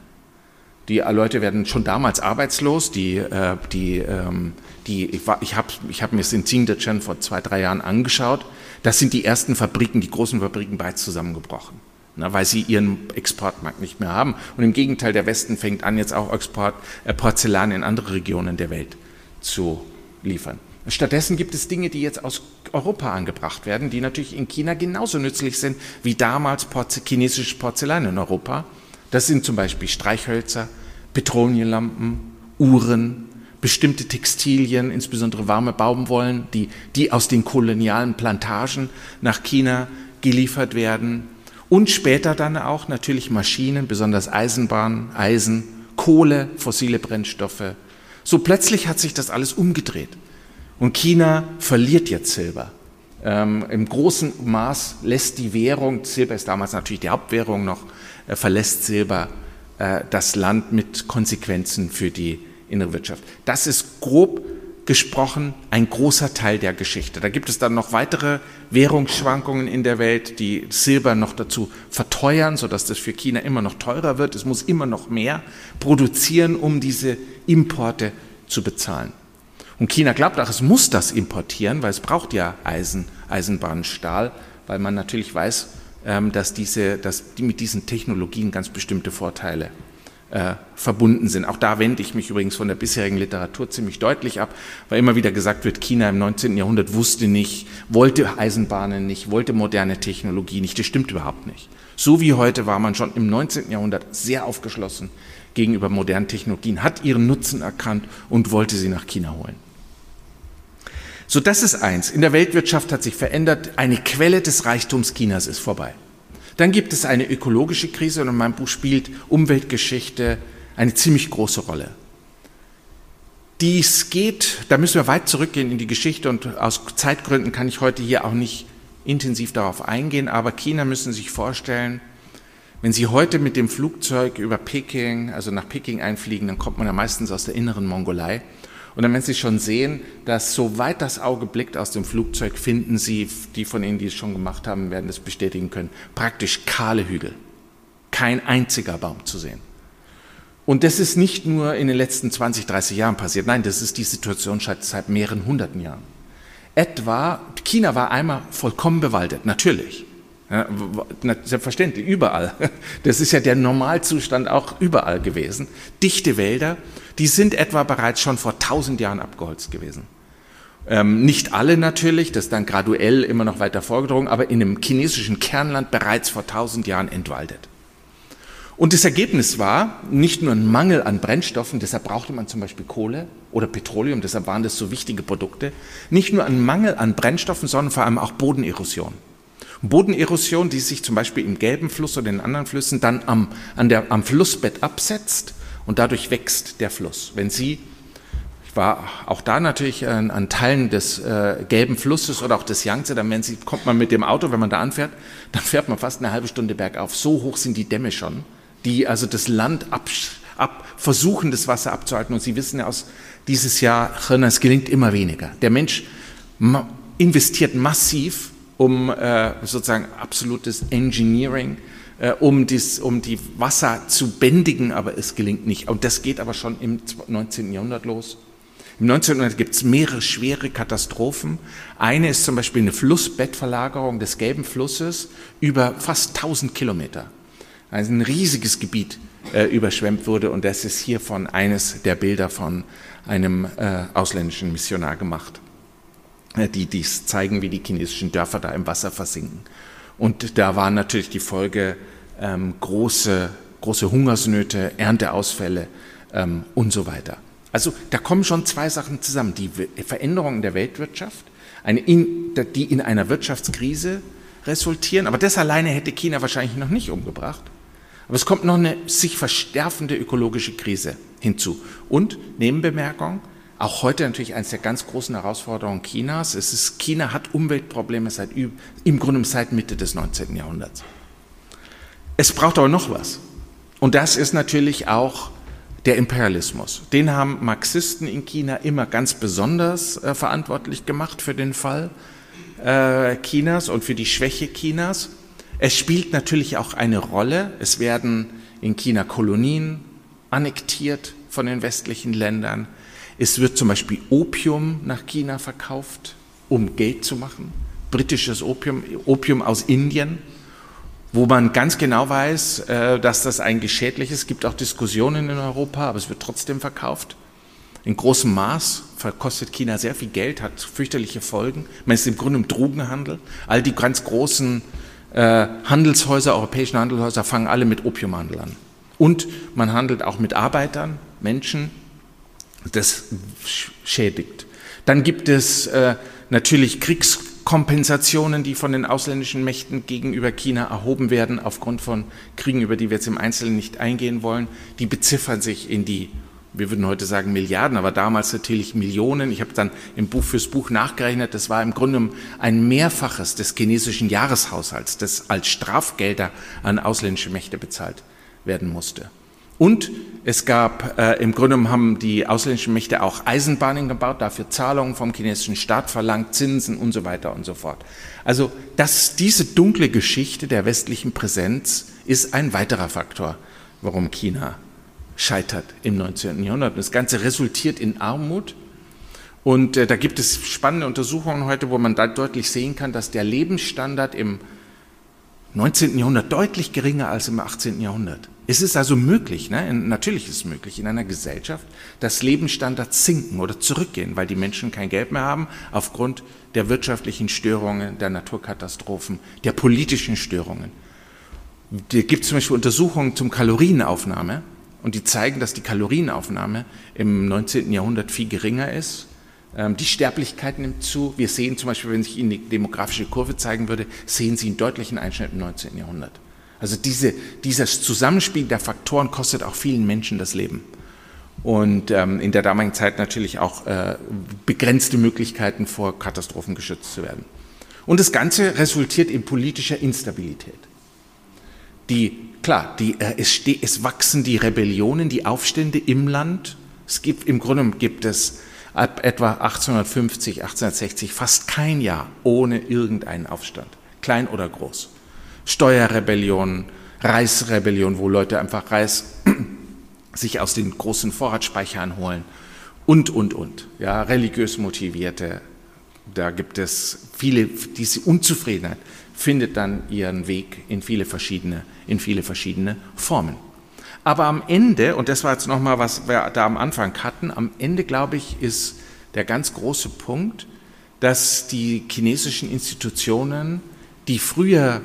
Die Leute werden schon damals arbeitslos. Die, äh, die, ähm, die, ich, habe ich hab mir das in Tsingtachan vor zwei, drei Jahren angeschaut. Das sind die ersten Fabriken, die großen Fabriken bereits zusammengebrochen, na, weil sie ihren Exportmarkt nicht mehr haben. Und im Gegenteil, der Westen fängt an, jetzt auch Export, äh, Porzellan in andere Regionen der Welt zu liefern. Stattdessen gibt es Dinge, die jetzt aus Europa angebracht werden, die natürlich in China genauso nützlich sind wie damals Porze chinesisches Porzellan in Europa. Das sind zum Beispiel Streichhölzer, Petroleumlampen, Uhren, bestimmte Textilien, insbesondere warme Baumwollen, die, die aus den kolonialen Plantagen nach China geliefert werden. Und später dann auch natürlich Maschinen, besonders Eisenbahn, Eisen, Kohle, fossile Brennstoffe. So plötzlich hat sich das alles umgedreht. Und China verliert jetzt Silber. Ähm, Im großen Maß lässt die Währung, Silber ist damals natürlich die Hauptwährung noch, äh, verlässt Silber äh, das Land mit Konsequenzen für die innere Wirtschaft. Das ist grob gesprochen ein großer Teil der Geschichte. Da gibt es dann noch weitere Währungsschwankungen in der Welt, die Silber noch dazu verteuern, sodass das für China immer noch teurer wird. Es muss immer noch mehr produzieren, um diese Importe zu bezahlen. Und China glaubt auch, es muss das importieren, weil es braucht ja Eisen, Eisenbahn, weil man natürlich weiß, ähm, dass, diese, dass die mit diesen Technologien ganz bestimmte Vorteile äh, verbunden sind. Auch da wende ich mich übrigens von der bisherigen Literatur ziemlich deutlich ab, weil immer wieder gesagt wird, China im 19. Jahrhundert wusste nicht, wollte Eisenbahnen nicht, wollte moderne Technologie nicht. Das stimmt überhaupt nicht. So wie heute war man schon im 19. Jahrhundert sehr aufgeschlossen gegenüber modernen Technologien, hat ihren Nutzen erkannt und wollte sie nach China holen. So, das ist eins. In der Weltwirtschaft hat sich verändert. Eine Quelle des Reichtums Chinas ist vorbei. Dann gibt es eine ökologische Krise und in meinem Buch spielt Umweltgeschichte eine ziemlich große Rolle. Dies geht, da müssen wir weit zurückgehen in die Geschichte und aus Zeitgründen kann ich heute hier auch nicht intensiv darauf eingehen, aber China müssen sich vorstellen, wenn Sie heute mit dem Flugzeug über Peking, also nach Peking einfliegen, dann kommt man ja meistens aus der inneren Mongolei. Und dann werden Sie schon sehen, dass soweit das Auge blickt aus dem Flugzeug, finden Sie, die von Ihnen, die es schon gemacht haben, werden das bestätigen können, praktisch kahle Hügel. Kein einziger Baum zu sehen. Und das ist nicht nur in den letzten 20, 30 Jahren passiert. Nein, das ist die Situation seit mehreren hunderten Jahren. Etwa, China war einmal vollkommen bewaldet, natürlich. Ja, selbstverständlich, überall. Das ist ja der Normalzustand auch überall gewesen. Dichte Wälder, die sind etwa bereits schon vor tausend Jahren abgeholzt gewesen. Ähm, nicht alle natürlich, das ist dann graduell immer noch weiter vorgedrungen, aber in dem chinesischen Kernland bereits vor tausend Jahren entwaldet. Und das Ergebnis war nicht nur ein Mangel an Brennstoffen, deshalb brauchte man zum Beispiel Kohle oder Petroleum, deshalb waren das so wichtige Produkte, nicht nur ein Mangel an Brennstoffen, sondern vor allem auch Bodenerosion. Bodenerosion, die sich zum Beispiel im Gelben Fluss oder in anderen Flüssen dann am, an der, am Flussbett absetzt und dadurch wächst der Fluss. Wenn Sie, ich war auch da natürlich an, an Teilen des äh, Gelben Flusses oder auch des Yangtze, dann wenn Sie, kommt man mit dem Auto, wenn man da anfährt, dann fährt man fast eine halbe Stunde bergauf. So hoch sind die Dämme schon, die also das Land ab, ab versuchen, das Wasser abzuhalten. Und Sie wissen ja aus dieses Jahr, es gelingt immer weniger. Der Mensch investiert massiv um äh, sozusagen absolutes Engineering, äh, um, dies, um die Wasser zu bändigen, aber es gelingt nicht. Und das geht aber schon im 19. Jahrhundert los. Im 19. Jahrhundert gibt es mehrere schwere Katastrophen. Eine ist zum Beispiel eine Flussbettverlagerung des Gelben Flusses über fast 1000 Kilometer. Also ein riesiges Gebiet äh, überschwemmt wurde und das ist hiervon eines der Bilder von einem äh, ausländischen Missionar gemacht, die dies zeigen, wie die chinesischen Dörfer da im Wasser versinken. Und da war natürlich die Folge ähm, große, große Hungersnöte, Ernteausfälle ähm, und so weiter. Also da kommen schon zwei Sachen zusammen. Die Veränderung in der Weltwirtschaft, eine in, die in einer Wirtschaftskrise resultieren, aber das alleine hätte China wahrscheinlich noch nicht umgebracht. Aber es kommt noch eine sich verstärkende ökologische Krise hinzu. Und Nebenbemerkung, auch heute natürlich eines der ganz großen Herausforderungen Chinas. Es ist, China hat Umweltprobleme seit im Grunde seit Mitte des 19. Jahrhunderts. Es braucht aber noch was. Und das ist natürlich auch der Imperialismus. Den haben Marxisten in China immer ganz besonders äh, verantwortlich gemacht für den Fall äh, Chinas und für die Schwäche Chinas. Es spielt natürlich auch eine Rolle. Es werden in China Kolonien annektiert von den westlichen Ländern. Es wird zum Beispiel Opium nach China verkauft, um Geld zu machen. Britisches Opium, Opium aus Indien wo man ganz genau weiß, äh, dass das eigentlich schädlich ist. Es gibt auch Diskussionen in Europa, aber es wird trotzdem verkauft. In großem Maß verkostet China sehr viel Geld, hat fürchterliche Folgen. Man ist im Grunde im Drogenhandel. All die ganz großen äh, Handelshäuser, europäischen Handelshäuser fangen alle mit Opiumhandel an. Und man handelt auch mit Arbeitern, Menschen. Das schädigt. Dann gibt es äh, natürlich Kriegs Kompensationen, die von den ausländischen Mächten gegenüber China erhoben werden, aufgrund von Kriegen, über die wir jetzt im Einzelnen nicht eingehen wollen, die beziffern sich in die, wir würden heute sagen Milliarden, aber damals natürlich Millionen. Ich habe dann im Buch fürs Buch nachgerechnet, das war im Grunde ein Mehrfaches des chinesischen Jahreshaushalts, das als Strafgelder an ausländische Mächte bezahlt werden musste. Und es gab, äh, im Grunde haben die ausländischen Mächte auch Eisenbahnen gebaut, dafür Zahlungen vom chinesischen Staat verlangt, Zinsen und so weiter und so fort. Also das, diese dunkle Geschichte der westlichen Präsenz ist ein weiterer Faktor, warum China scheitert im 19. Jahrhundert. Das Ganze resultiert in Armut. Und äh, da gibt es spannende Untersuchungen heute, wo man da deutlich sehen kann, dass der Lebensstandard im 19. Jahrhundert deutlich geringer als im 18. Jahrhundert. Es ist also möglich, ne? natürlich ist es möglich in einer Gesellschaft, dass Lebensstandards sinken oder zurückgehen, weil die Menschen kein Geld mehr haben aufgrund der wirtschaftlichen Störungen, der Naturkatastrophen, der politischen Störungen. Es gibt zum Beispiel Untersuchungen zum Kalorienaufnahme und die zeigen, dass die Kalorienaufnahme im 19. Jahrhundert viel geringer ist ähm, die Sterblichkeit nimmt zu. Wir sehen zum Beispiel, wenn ich Ihnen die demografische Kurve zeigen würde, sehen Sie einen deutlichen Einschnitt im 19. Jahrhundert. Also diese, dieses Zusammenspiel der Faktoren kostet auch vielen Menschen das Leben. Und ähm, in der damaligen Zeit natürlich auch äh, begrenzte Möglichkeiten vor Katastrophen geschützt zu werden. Und das Ganze resultiert in politischer Instabilität. Die, klar, die, äh, es, es wachsen die Rebellionen, die Aufstände im Land. Es gibt, im Grunde gibt es ab etwa 1850, 1860 fast kein Jahr ohne irgendeinen Aufstand, klein oder groß. Steuerrebellionen, Reisrebellionen, wo Leute einfach Reis sich aus den großen Vorratsspeichern holen und, und, und. Ja, religiös motivierte, da gibt es viele, diese Unzufriedenheit findet dann ihren Weg in viele verschiedene, in viele verschiedene Formen. Aber am Ende, und das war jetzt nochmal, was wir da am Anfang hatten, am Ende, glaube ich, ist der ganz große Punkt, dass die chinesischen Institutionen, die früher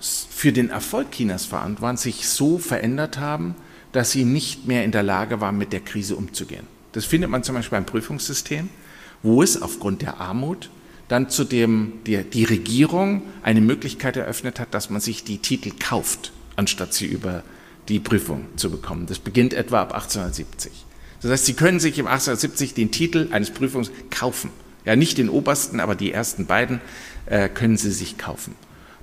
für den Erfolg Chinas verantwortlich sich so verändert haben, dass sie nicht mehr in der Lage waren, mit der Krise umzugehen. Das findet man zum Beispiel beim Prüfungssystem, wo es aufgrund der Armut dann zudem die, die Regierung eine Möglichkeit eröffnet hat, dass man sich die Titel kauft, anstatt sie über die Prüfung zu bekommen. Das beginnt etwa ab 1870. Das heißt, Sie können sich im 1870 den Titel eines Prüfungs kaufen. Ja, nicht den obersten, aber die ersten beiden äh, können Sie sich kaufen.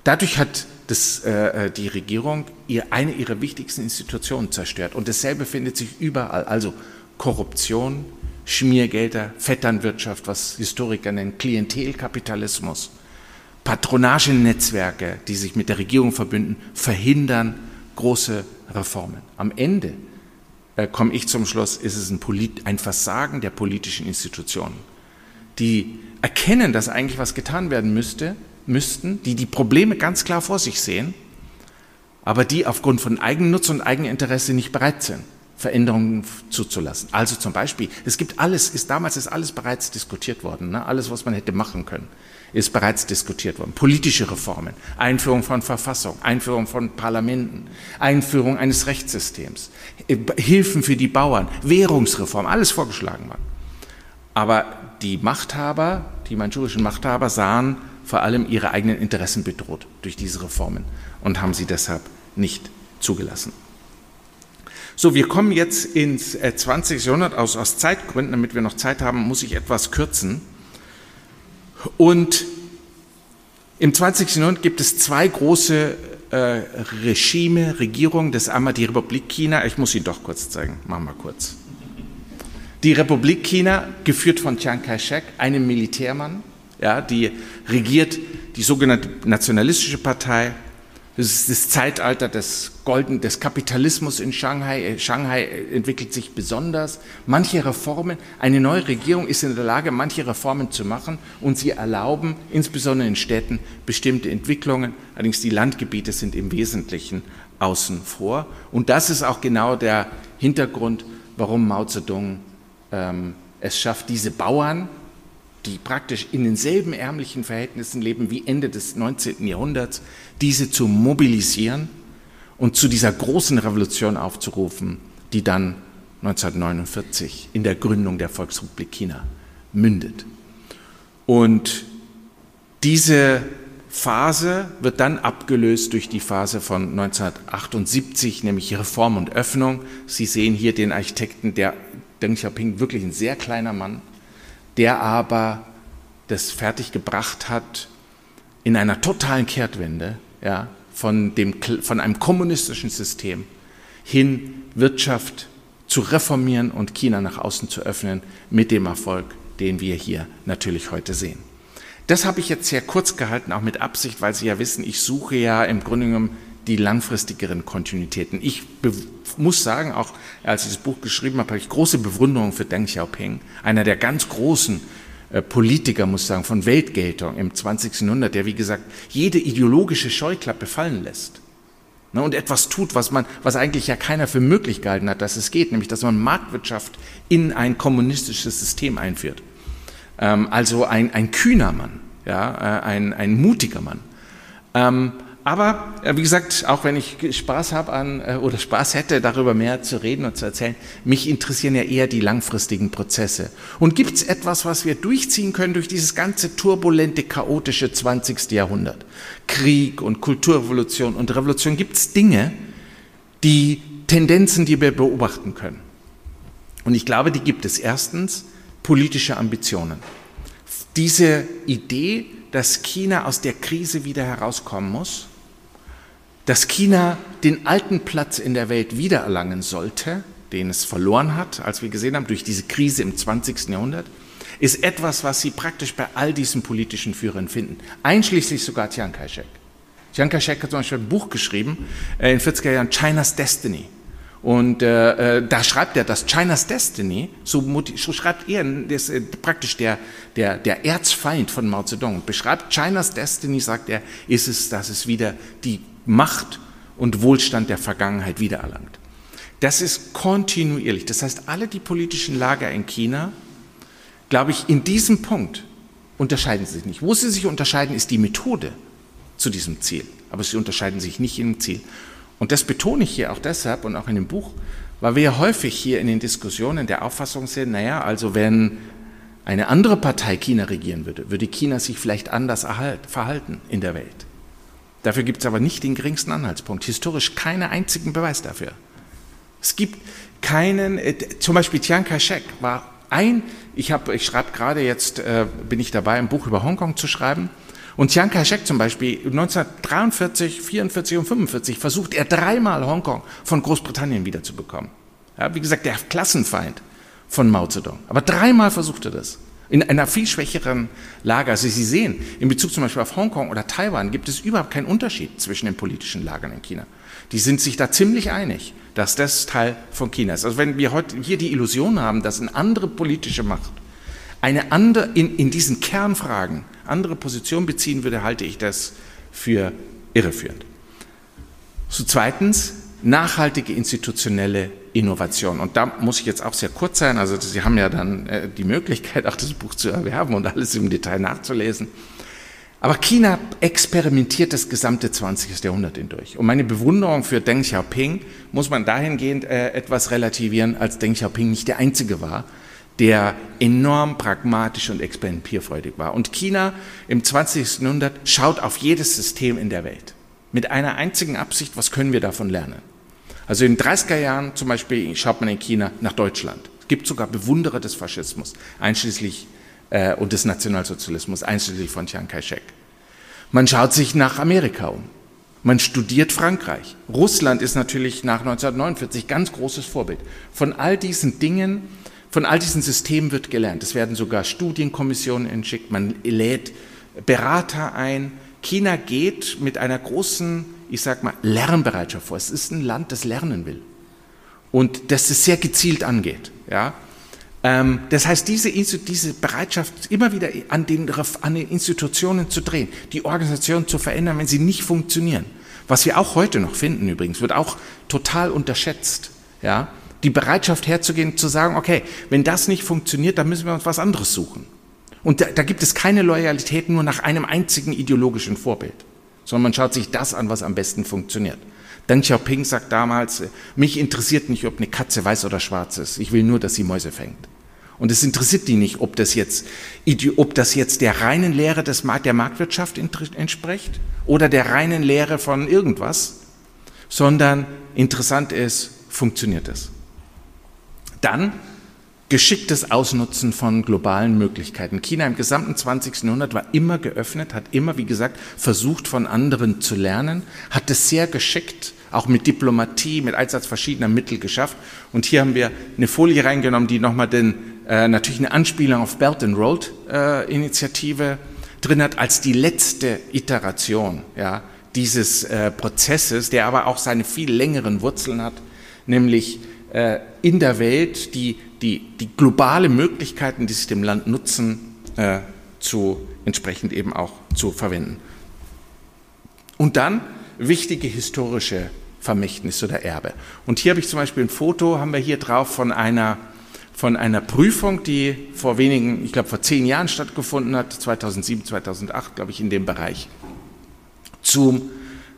Dadurch hat das, äh, äh die Regierung ihr, eine ihrer wichtigsten Institutionen zerstört. Und dasselbe findet sich überall. Also Korruption, Schmiergelder, Vetternwirtschaft, was Historiker nennen Klientelkapitalismus, Patronagennetzwerke, die sich mit der Regierung verbünden, verhindern große Reformen. Am Ende äh, komme ich zum Schluss, ist es ein, Polit ein Versagen der politischen Institutionen, die erkennen, dass eigentlich was getan werden müsste, müssten, die die Probleme ganz klar vor sich sehen, aber die aufgrund von Eigennutz und Eigeninteresse nicht bereit sind, Veränderungen zuzulassen. Also zum Beispiel, es gibt alles, ist damals ist alles bereits diskutiert worden, ne? alles, was man hätte machen können ist bereits diskutiert worden. Politische Reformen, Einführung von Verfassung, Einführung von Parlamenten, Einführung eines Rechtssystems, äh, Hilfen für die Bauern, Währungsreform, alles vorgeschlagen worden. Aber die Machthaber, die manchurischen Machthaber sahen vor allem ihre eigenen Interessen bedroht durch diese Reformen und haben sie deshalb nicht zugelassen. So, wir kommen jetzt ins 20. Äh, Jahrhundert aus, aus Zeitgründen, damit wir noch Zeit haben, muss ich etwas kürzen. Und im 20. Jahrhundert gibt es zwei große äh, Regime, Regierungen. Das einmal die Republik China. Ich muss sie doch kurz zeigen. Machen wir kurz. Die Republik China, geführt von Chiang Kai-shek, einem Militärmann, ja, die regiert die sogenannte Nationalistische Partei, das ist das Zeitalter des, Golden, des Kapitalismus in Shanghai. Äh, Shanghai entwickelt sich besonders. Manche Reformen, eine neue Regierung ist in der Lage, manche Reformen zu machen und sie erlauben, insbesondere in Städten, bestimmte Entwicklungen. Allerdings die Landgebiete sind im Wesentlichen außen vor. Und das ist auch genau der Hintergrund, warum Mao Zedong ähm, es schafft, diese Bauern, die praktisch in denselben ärmlichen Verhältnissen leben wie Ende des 19. Jahrhunderts, diese zu mobilisieren und zu dieser großen Revolution aufzurufen, die dann 1949 in der Gründung der Volksrepublik China mündet. Und diese Phase wird dann abgelöst durch die Phase von 1978, nämlich Reform und Öffnung. Sie sehen hier den Architekten, der Deng Xiaoping, wirklich ein sehr kleiner Mann, der aber das fertiggebracht hat in einer totalen Kehrtwende ja, von, dem, von einem kommunistischen System hin, Wirtschaft zu reformieren und China nach außen zu öffnen, mit dem Erfolg, den wir hier natürlich heute sehen. Das habe ich jetzt sehr kurz gehalten, auch mit Absicht, weil Sie ja wissen, ich suche ja im Grunde genommen die langfristigeren Kontinuitäten. Ich muss sagen, auch als ich das Buch geschrieben habe, habe ich große Bewunderung für Deng Xiaoping, einer der ganz großen äh, Politiker, muss ich sagen, von Weltgeltung im 20. Jahrhundert, der, wie gesagt, jede ideologische Scheuklappe fallen lässt. Ne, und etwas tut, was man, was eigentlich ja keiner für möglich gehalten hat, dass es geht, nämlich, dass man Marktwirtschaft in ein kommunistisches System einführt. Ähm, also ein, ein kühner Mann, ja, äh, ein, ein mutiger Mann. Ähm, aber äh, wie gesagt, auch wenn ich Spaß habe an äh, oder Spaß hätte, darüber mehr zu reden und zu erzählen, mich interessieren ja eher die langfristigen Prozesse. Und gibt es etwas, was wir durchziehen können durch dieses ganze turbulente, chaotische 20. Jahrhundert? Krieg und Kulturrevolution und Revolution. Gibt es Dinge, die Tendenzen, die wir beobachten können? Und ich glaube, die gibt es. Erstens politische Ambitionen. Diese Idee, dass China aus der Krise wieder herauskommen muss, dass China den alten Platz in der Welt wiedererlangen sollte, den es verloren hat, als wir gesehen haben, durch diese Krise im 20. Jahrhundert, ist etwas, was Sie praktisch bei all diesen politischen Führern finden, einschließlich sogar Chiang Kai-shek. Chiang Kai-shek hat zum Beispiel ein Buch geschrieben äh, in 40er Jahren, China's Destiny. Und äh, äh, da schreibt er, dass China's Destiny, so, so schreibt er, das äh, praktisch der, der, der Erzfeind von Mao Zedong, beschreibt China's Destiny, sagt er, ist es, dass es wieder die Macht und Wohlstand der Vergangenheit wiedererlangt. Das ist kontinuierlich. Das heißt, alle die politischen Lager in China, glaube ich, in diesem Punkt unterscheiden sich nicht. Wo sie sich unterscheiden, ist die Methode zu diesem Ziel. Aber sie unterscheiden sich nicht im Ziel. Und das betone ich hier auch deshalb und auch in dem Buch, weil wir ja häufig hier in den Diskussionen der Auffassung sind, naja, also wenn eine andere Partei China regieren würde, würde China sich vielleicht anders verhalten in der Welt. Dafür gibt es aber nicht den geringsten Anhaltspunkt. Historisch keinen einzigen Beweis dafür. Es gibt keinen, äh, zum Beispiel Chiang Kai-shek war ein, ich, ich schreibe gerade jetzt, äh, bin ich dabei, ein Buch über Hongkong zu schreiben. Und Chiang Kai-shek zum Beispiel 1943, 44 und 45 versucht er dreimal Hongkong von Großbritannien wiederzubekommen. Ja, wie gesagt, der Klassenfeind von Mao Zedong. Aber dreimal versucht er das in einer viel schwächeren Lage. Also Sie sehen, in Bezug zum Beispiel auf Hongkong oder Taiwan gibt es überhaupt keinen Unterschied zwischen den politischen Lagern in China. Die sind sich da ziemlich einig. dass das Teil von China ist. Also wenn wir heute hier die Illusion haben, dass eine andere politische Macht eine andere, in, in diesen Kernfragen andere Position beziehen würde, halte ich das für irreführend. So zweitens, nachhaltige institutionelle Innovation. Und da muss ich jetzt auch sehr kurz sein. Also Sie haben ja dann äh, die Möglichkeit, auch das Buch zu erwerben und alles im Detail nachzulesen. Aber China experimentiert das gesamte 20. Jahrhundert hindurch. Und meine Bewunderung für Deng Xiaoping muss man dahingehend äh, etwas relativieren, als Deng Xiaoping nicht der Einzige war, der enorm pragmatisch und experimentierfreudig war. Und China im 20. Jahrhundert schaut auf jedes System in der Welt mit einer einzigen Absicht, was können wir davon lernen. Also in den 30er Jahren zum Beispiel schaut man in China nach Deutschland. Es gibt sogar Bewunderer des Faschismus, einschließlich äh, und des Nationalsozialismus, einschließlich von Chiang Kai-shek. Man schaut sich nach Amerika um. Man studiert Frankreich. Russland ist natürlich nach 1949 ganz großes Vorbild. Von all diesen Dingen, von all diesen Systemen wird gelernt. Es werden sogar Studienkommissionen entschickt. Man lädt Berater ein. China geht mit einer großen, ich sag mal, Lernbereitschaft vor. Es ist ein Land, das lernen will und das es sehr gezielt angeht. Ja, ähm, das heißt, diese, diese Bereitschaft, immer wieder an den, an den Institutionen zu drehen, die Organisation zu verändern, wenn sie nicht funktionieren, was wir auch heute noch finden übrigens, wird auch total unterschätzt. Ja? Die Bereitschaft herzugehen, zu sagen, okay, wenn das nicht funktioniert, dann müssen wir uns was anderes suchen. Und da, da gibt es keine Loyalität nur nach einem einzigen ideologischen Vorbild, sondern man schaut sich das an, was am besten funktioniert. Deng Xiaoping sagt damals, mich interessiert nicht, ob eine Katze weiß oder schwarz ist. Ich will nur, dass sie Mäuse fängt. Und es interessiert die nicht, ob das jetzt, ob das jetzt der reinen Lehre des, der Marktwirtschaft entspricht oder der reinen Lehre von irgendwas, sondern interessant ist, funktioniert es. Dann geschicktes Ausnutzen von globalen Möglichkeiten. China im gesamten 20. Jahrhundert war immer geöffnet, hat immer, wie gesagt, versucht, von anderen zu lernen, hat es sehr geschickt auch mit Diplomatie, mit Einsatz verschiedener Mittel geschafft. Und hier haben wir eine Folie reingenommen, die nochmal den, äh, natürlich eine Anspielung auf Belt and Road äh, Initiative drin hat, als die letzte Iteration ja, dieses äh, Prozesses, der aber auch seine viel längeren Wurzeln hat, nämlich in der Welt die, die, die globale Möglichkeiten, die sich dem Land nutzen, äh, zu entsprechend eben auch zu verwenden. Und dann wichtige historische Vermächtnis oder Erbe. Und hier habe ich zum Beispiel ein Foto, haben wir hier drauf von einer, von einer Prüfung, die vor wenigen, ich glaube vor zehn Jahren stattgefunden hat, 2007, 2008, glaube ich, in dem Bereich, zum,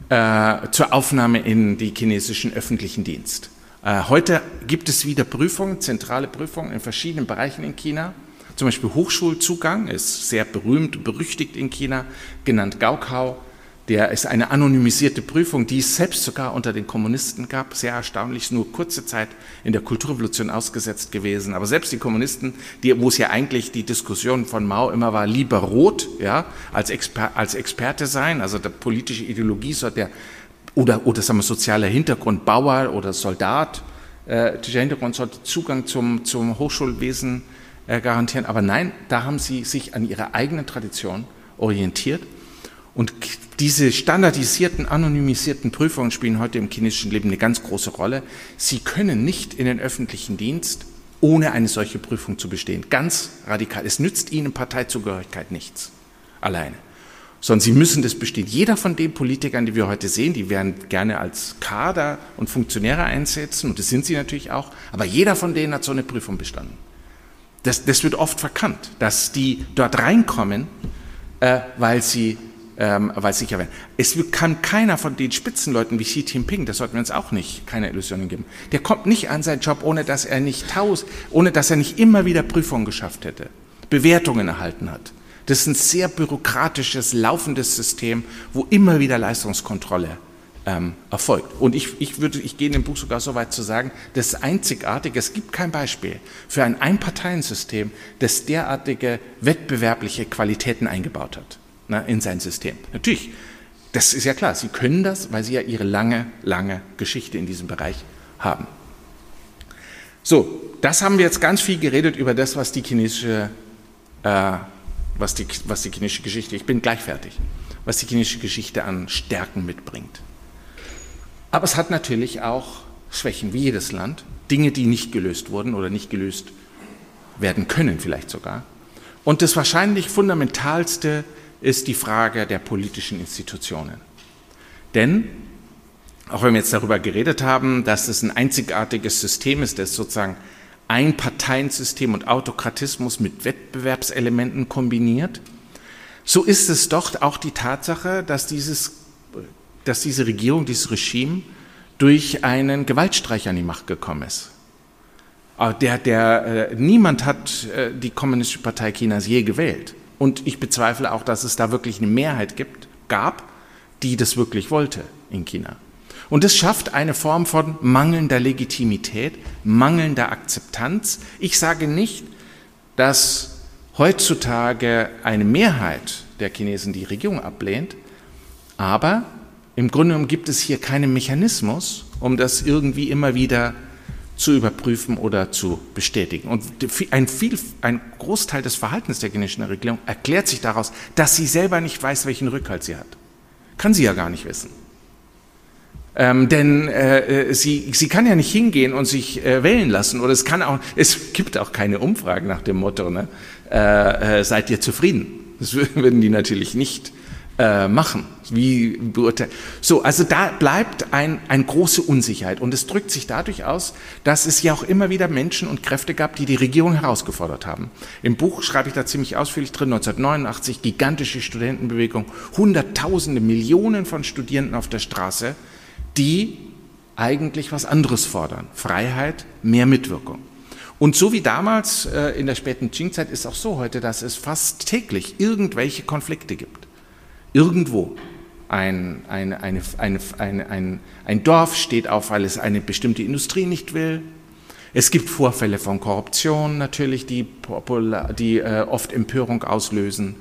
äh, zur Aufnahme in die chinesischen öffentlichen Dienst. Äh, heute gibt es wieder Prüfungen, zentrale Prüfungen in verschiedenen Bereichen in China. Zum Beispiel Hochschulzugang ist sehr berühmt, berüchtigt in China, genannt Gaokao der ist eine anonymisierte Prüfung, die es selbst sogar unter den Kommunisten gab. Sehr erstaunlich, nur kurze Zeit in der Kulturrevolution ausgesetzt gewesen. Aber selbst die Kommunisten, die, wo es ja eigentlich die Diskussion von Mao immer war, lieber rot, ja, als, Exper als Experte sein, also der politische Ideologie soll der, oder, oder sagen wir, sozialer Hintergrund, Bauer oder Soldat, äh, der Hintergrund sollte Zugang zum, zum Hochschulwesen äh, garantieren. Aber nein, da haben sie sich an ihrer eigenen Tradition orientiert und diese standardisierten, anonymisierten Prüfungen spielen heute im chinesischen Leben eine ganz große Rolle. Sie können nicht in den öffentlichen Dienst, ohne eine solche Prüfung zu bestehen. Ganz radikal. Es nützt ihnen Parteizugehörigkeit nichts. Alleine. Sondern sie müssen das bestehen. Jeder von den Politikern, die wir heute sehen, die werden gerne als Kader und Funktionäre einsetzen, und das sind sie natürlich auch, aber jeder von denen hat so eine Prüfung bestanden. Das, das wird oft verkannt, dass die dort reinkommen, äh, weil sie ähm, sicher werden. Es kann keiner von den Spitzenleuten wie Xi Jinping, das sollten wir uns auch nicht, keine Illusionen geben, der kommt nicht an seinen Job, ohne dass er nicht taus, ohne dass er nicht immer wieder Prüfungen geschafft hätte, Bewertungen erhalten hat. Das ist ein sehr bürokratisches, laufendes System, wo immer wieder Leistungskontrolle ähm, erfolgt. Und ich, ich, würde, ich gehe in dem Buch sogar so weit zu sagen, das ist einzigartig. Es gibt kein Beispiel für ein Einparteiensystem, das derartige wettbewerbliche Qualitäten eingebaut hat na, in sein System. Natürlich, das ist ja klar, sie können das, weil sie ja ihre lange, lange Geschichte in diesem Bereich haben. So, das haben wir jetzt ganz viel geredet über das, was die chinesische, äh, was, die, was die chinesische Geschichte, ich bin gleich fertig, was die chinesische Geschichte an Stärken mitbringt. Aber es hat natürlich auch Schwächen wie jedes Land, Dinge, die nicht gelöst wurden oder nicht gelöst werden können vielleicht sogar. Und das wahrscheinlich fundamentalste ist die Frage der politischen Institutionen. Denn, auch wenn wir jetzt darüber geredet haben, dass es ein einzigartiges System ist, das sozusagen ein Parteiensystem und Autokratismus mit Wettbewerbselementen kombiniert, so ist es doch auch die Tatsache, dass, dieses, dass diese Regierung, dieses Regime durch einen Gewaltstreich an die Macht gekommen ist. Ah, der, der, äh, niemand hat äh, die Kommunistische Partei Chinas je gewählt. Und ich bezweifle auch, dass es da wirklich eine Mehrheit gibt, gab, die das wirklich wollte in China. Und es schafft eine Form von mangelnder Legitimität, mangelnder Akzeptanz. Ich sage nicht, dass heutzutage eine Mehrheit der Chinesen die Regierung ablehnt, aber im Grunde genommen gibt es hier keinen Mechanismus, um das irgendwie immer wieder zu überprüfen oder zu bestätigen. Und ein, viel, ein Großteil des Verhaltens der chinesischen Regierung erklärt sich daraus, dass sie selber nicht weiß, welchen Rückhalt sie hat. Kann sie ja gar nicht wissen. Ähm, denn äh, äh, sie, sie kann ja nicht hingehen und sich äh, wählen lassen. Oder es kann auch, es gibt auch keine Umfragen nach dem Motto, ne? äh, äh, seid ihr zufrieden? Das würden die natürlich nicht äh, machen. Wie beurteilen? So, also da bleibt ein, eine große Unsicherheit und es drückt sich dadurch aus, dass es ja auch immer wieder Menschen und Kräfte gab, die die Regierung herausgefordert haben. Im Buch schreibe ich da ziemlich ausführlich drin, 1989, gigantische Studentenbewegung, Hunderttausende, Millionen von Studierenden auf der Straße, die eigentlich was anderes fordern. Freiheit, mehr Mitwirkung. Und so wie damals äh, in der späten Qing-Zeit ist auch so heute, dass es fast täglich irgendwelche Konflikte gibt. Irgendwo. Ein, eine, eine, eine, ein, ein Dorf steht auf, weil es eine bestimmte Industrie nicht will. Es gibt Vorfälle von Korruption natürlich, die, die äh, oft Empörung auslösen.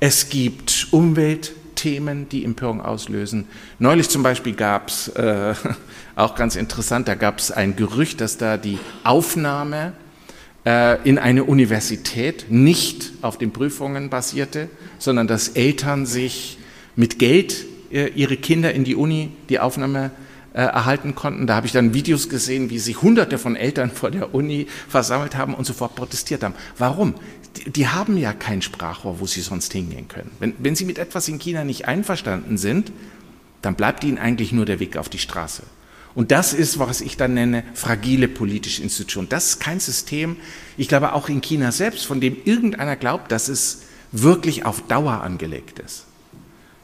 Es gibt Umwelt, Themen, die Empörung auslösen. Neulich zum Beispiel gab es, äh, auch ganz interessant, da gab es ein Gerücht, dass da die Aufnahme äh, in eine Universität nicht auf den Prüfungen basierte, sondern dass Eltern sich mit Geld äh, ihre Kinder in die Uni, die Aufnahme äh, erhalten konnten. Da habe ich dann Videos gesehen, wie sich Hunderte von Eltern vor der Uni versammelt haben und sofort protestiert haben. Warum? Die, die haben ja kein Sprachrohr, wo sie sonst hingehen können. Wenn, wenn sie mit etwas in China nicht einverstanden sind, dann bleibt ihnen eigentlich nur der Weg auf die Straße. Und das ist, was ich dann nenne, fragile politische Institution. Das ist kein System, ich glaube auch in China selbst, von dem irgendeiner glaubt, dass es wirklich auf Dauer angelegt ist.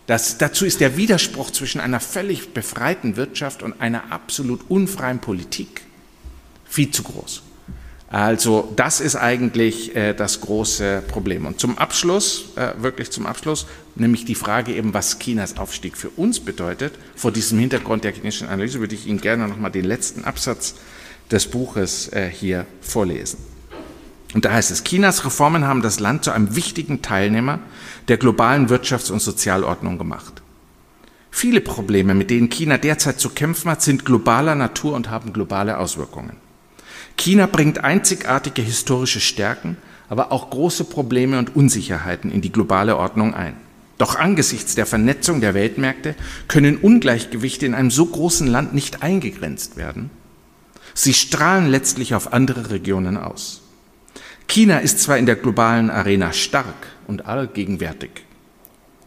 Das, dazu ist der Widerspruch zwischen einer völlig befreiten Wirtschaft und einer absolut unfreien Politik viel zu groß. Also das ist eigentlich äh, das große Problem. Und zum Abschluss, äh, wirklich zum Abschluss, nämlich die Frage eben, was Chinas Aufstieg für uns bedeutet. Vor diesem Hintergrund der chinesischen Analyse würde ich Ihnen gerne noch mal den letzten Absatz des Buches äh, hier vorlesen. Und da heißt es, Chinas Reformen haben das Land zu einem wichtigen Teilnehmer der globalen Wirtschafts- und Sozialordnung gemacht. Viele Probleme, mit denen China derzeit zu kämpfen hat, sind globaler Natur und haben globale Auswirkungen. China bringt einzigartige historische Stärken, aber auch große Probleme und Unsicherheiten in die globale Ordnung ein. Doch angesichts der Vernetzung der Weltmärkte können Ungleichgewichte in einem so großen Land nicht eingegrenzt werden. Sie strahlen letztlich auf andere Regionen aus. China ist zwar in der globalen Arena stark und allgegenwärtig,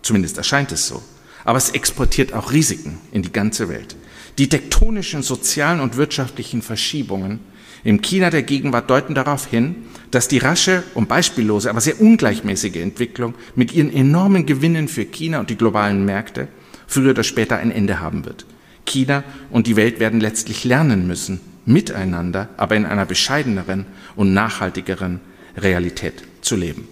zumindest erscheint es so, aber es exportiert auch Risiken in die ganze Welt. Die tektonischen sozialen und wirtschaftlichen Verschiebungen im China der Gegenwart deuten darauf hin, dass die rasche und beispiellose, aber sehr ungleichmäßige Entwicklung mit ihren enormen Gewinnen für China und die globalen Märkte früher oder später ein Ende haben wird. China und die Welt werden letztlich lernen müssen, miteinander, aber in einer bescheideneren und nachhaltigeren Realität zu leben.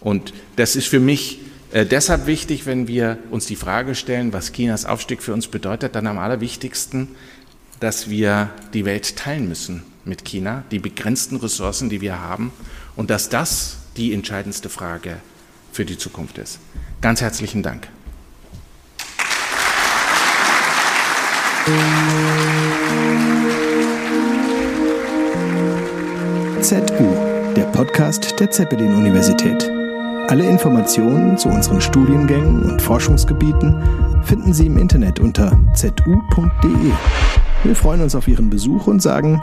Und das ist für mich äh, deshalb wichtig, wenn wir uns die Frage stellen, was Chinas Aufstieg für uns bedeutet, dann am allerwichtigsten, dass wir die Welt teilen müssen mit China, die begrenzten Ressourcen, die wir haben, und dass das die entscheidendste Frage für die Zukunft ist. Ganz herzlichen Dank. ZU der Podcast der Zeppelin-Universität. Alle Informationen zu unseren Studiengängen und Forschungsgebieten finden Sie im Internet unter zu.de. Wir freuen uns auf Ihren Besuch und sagen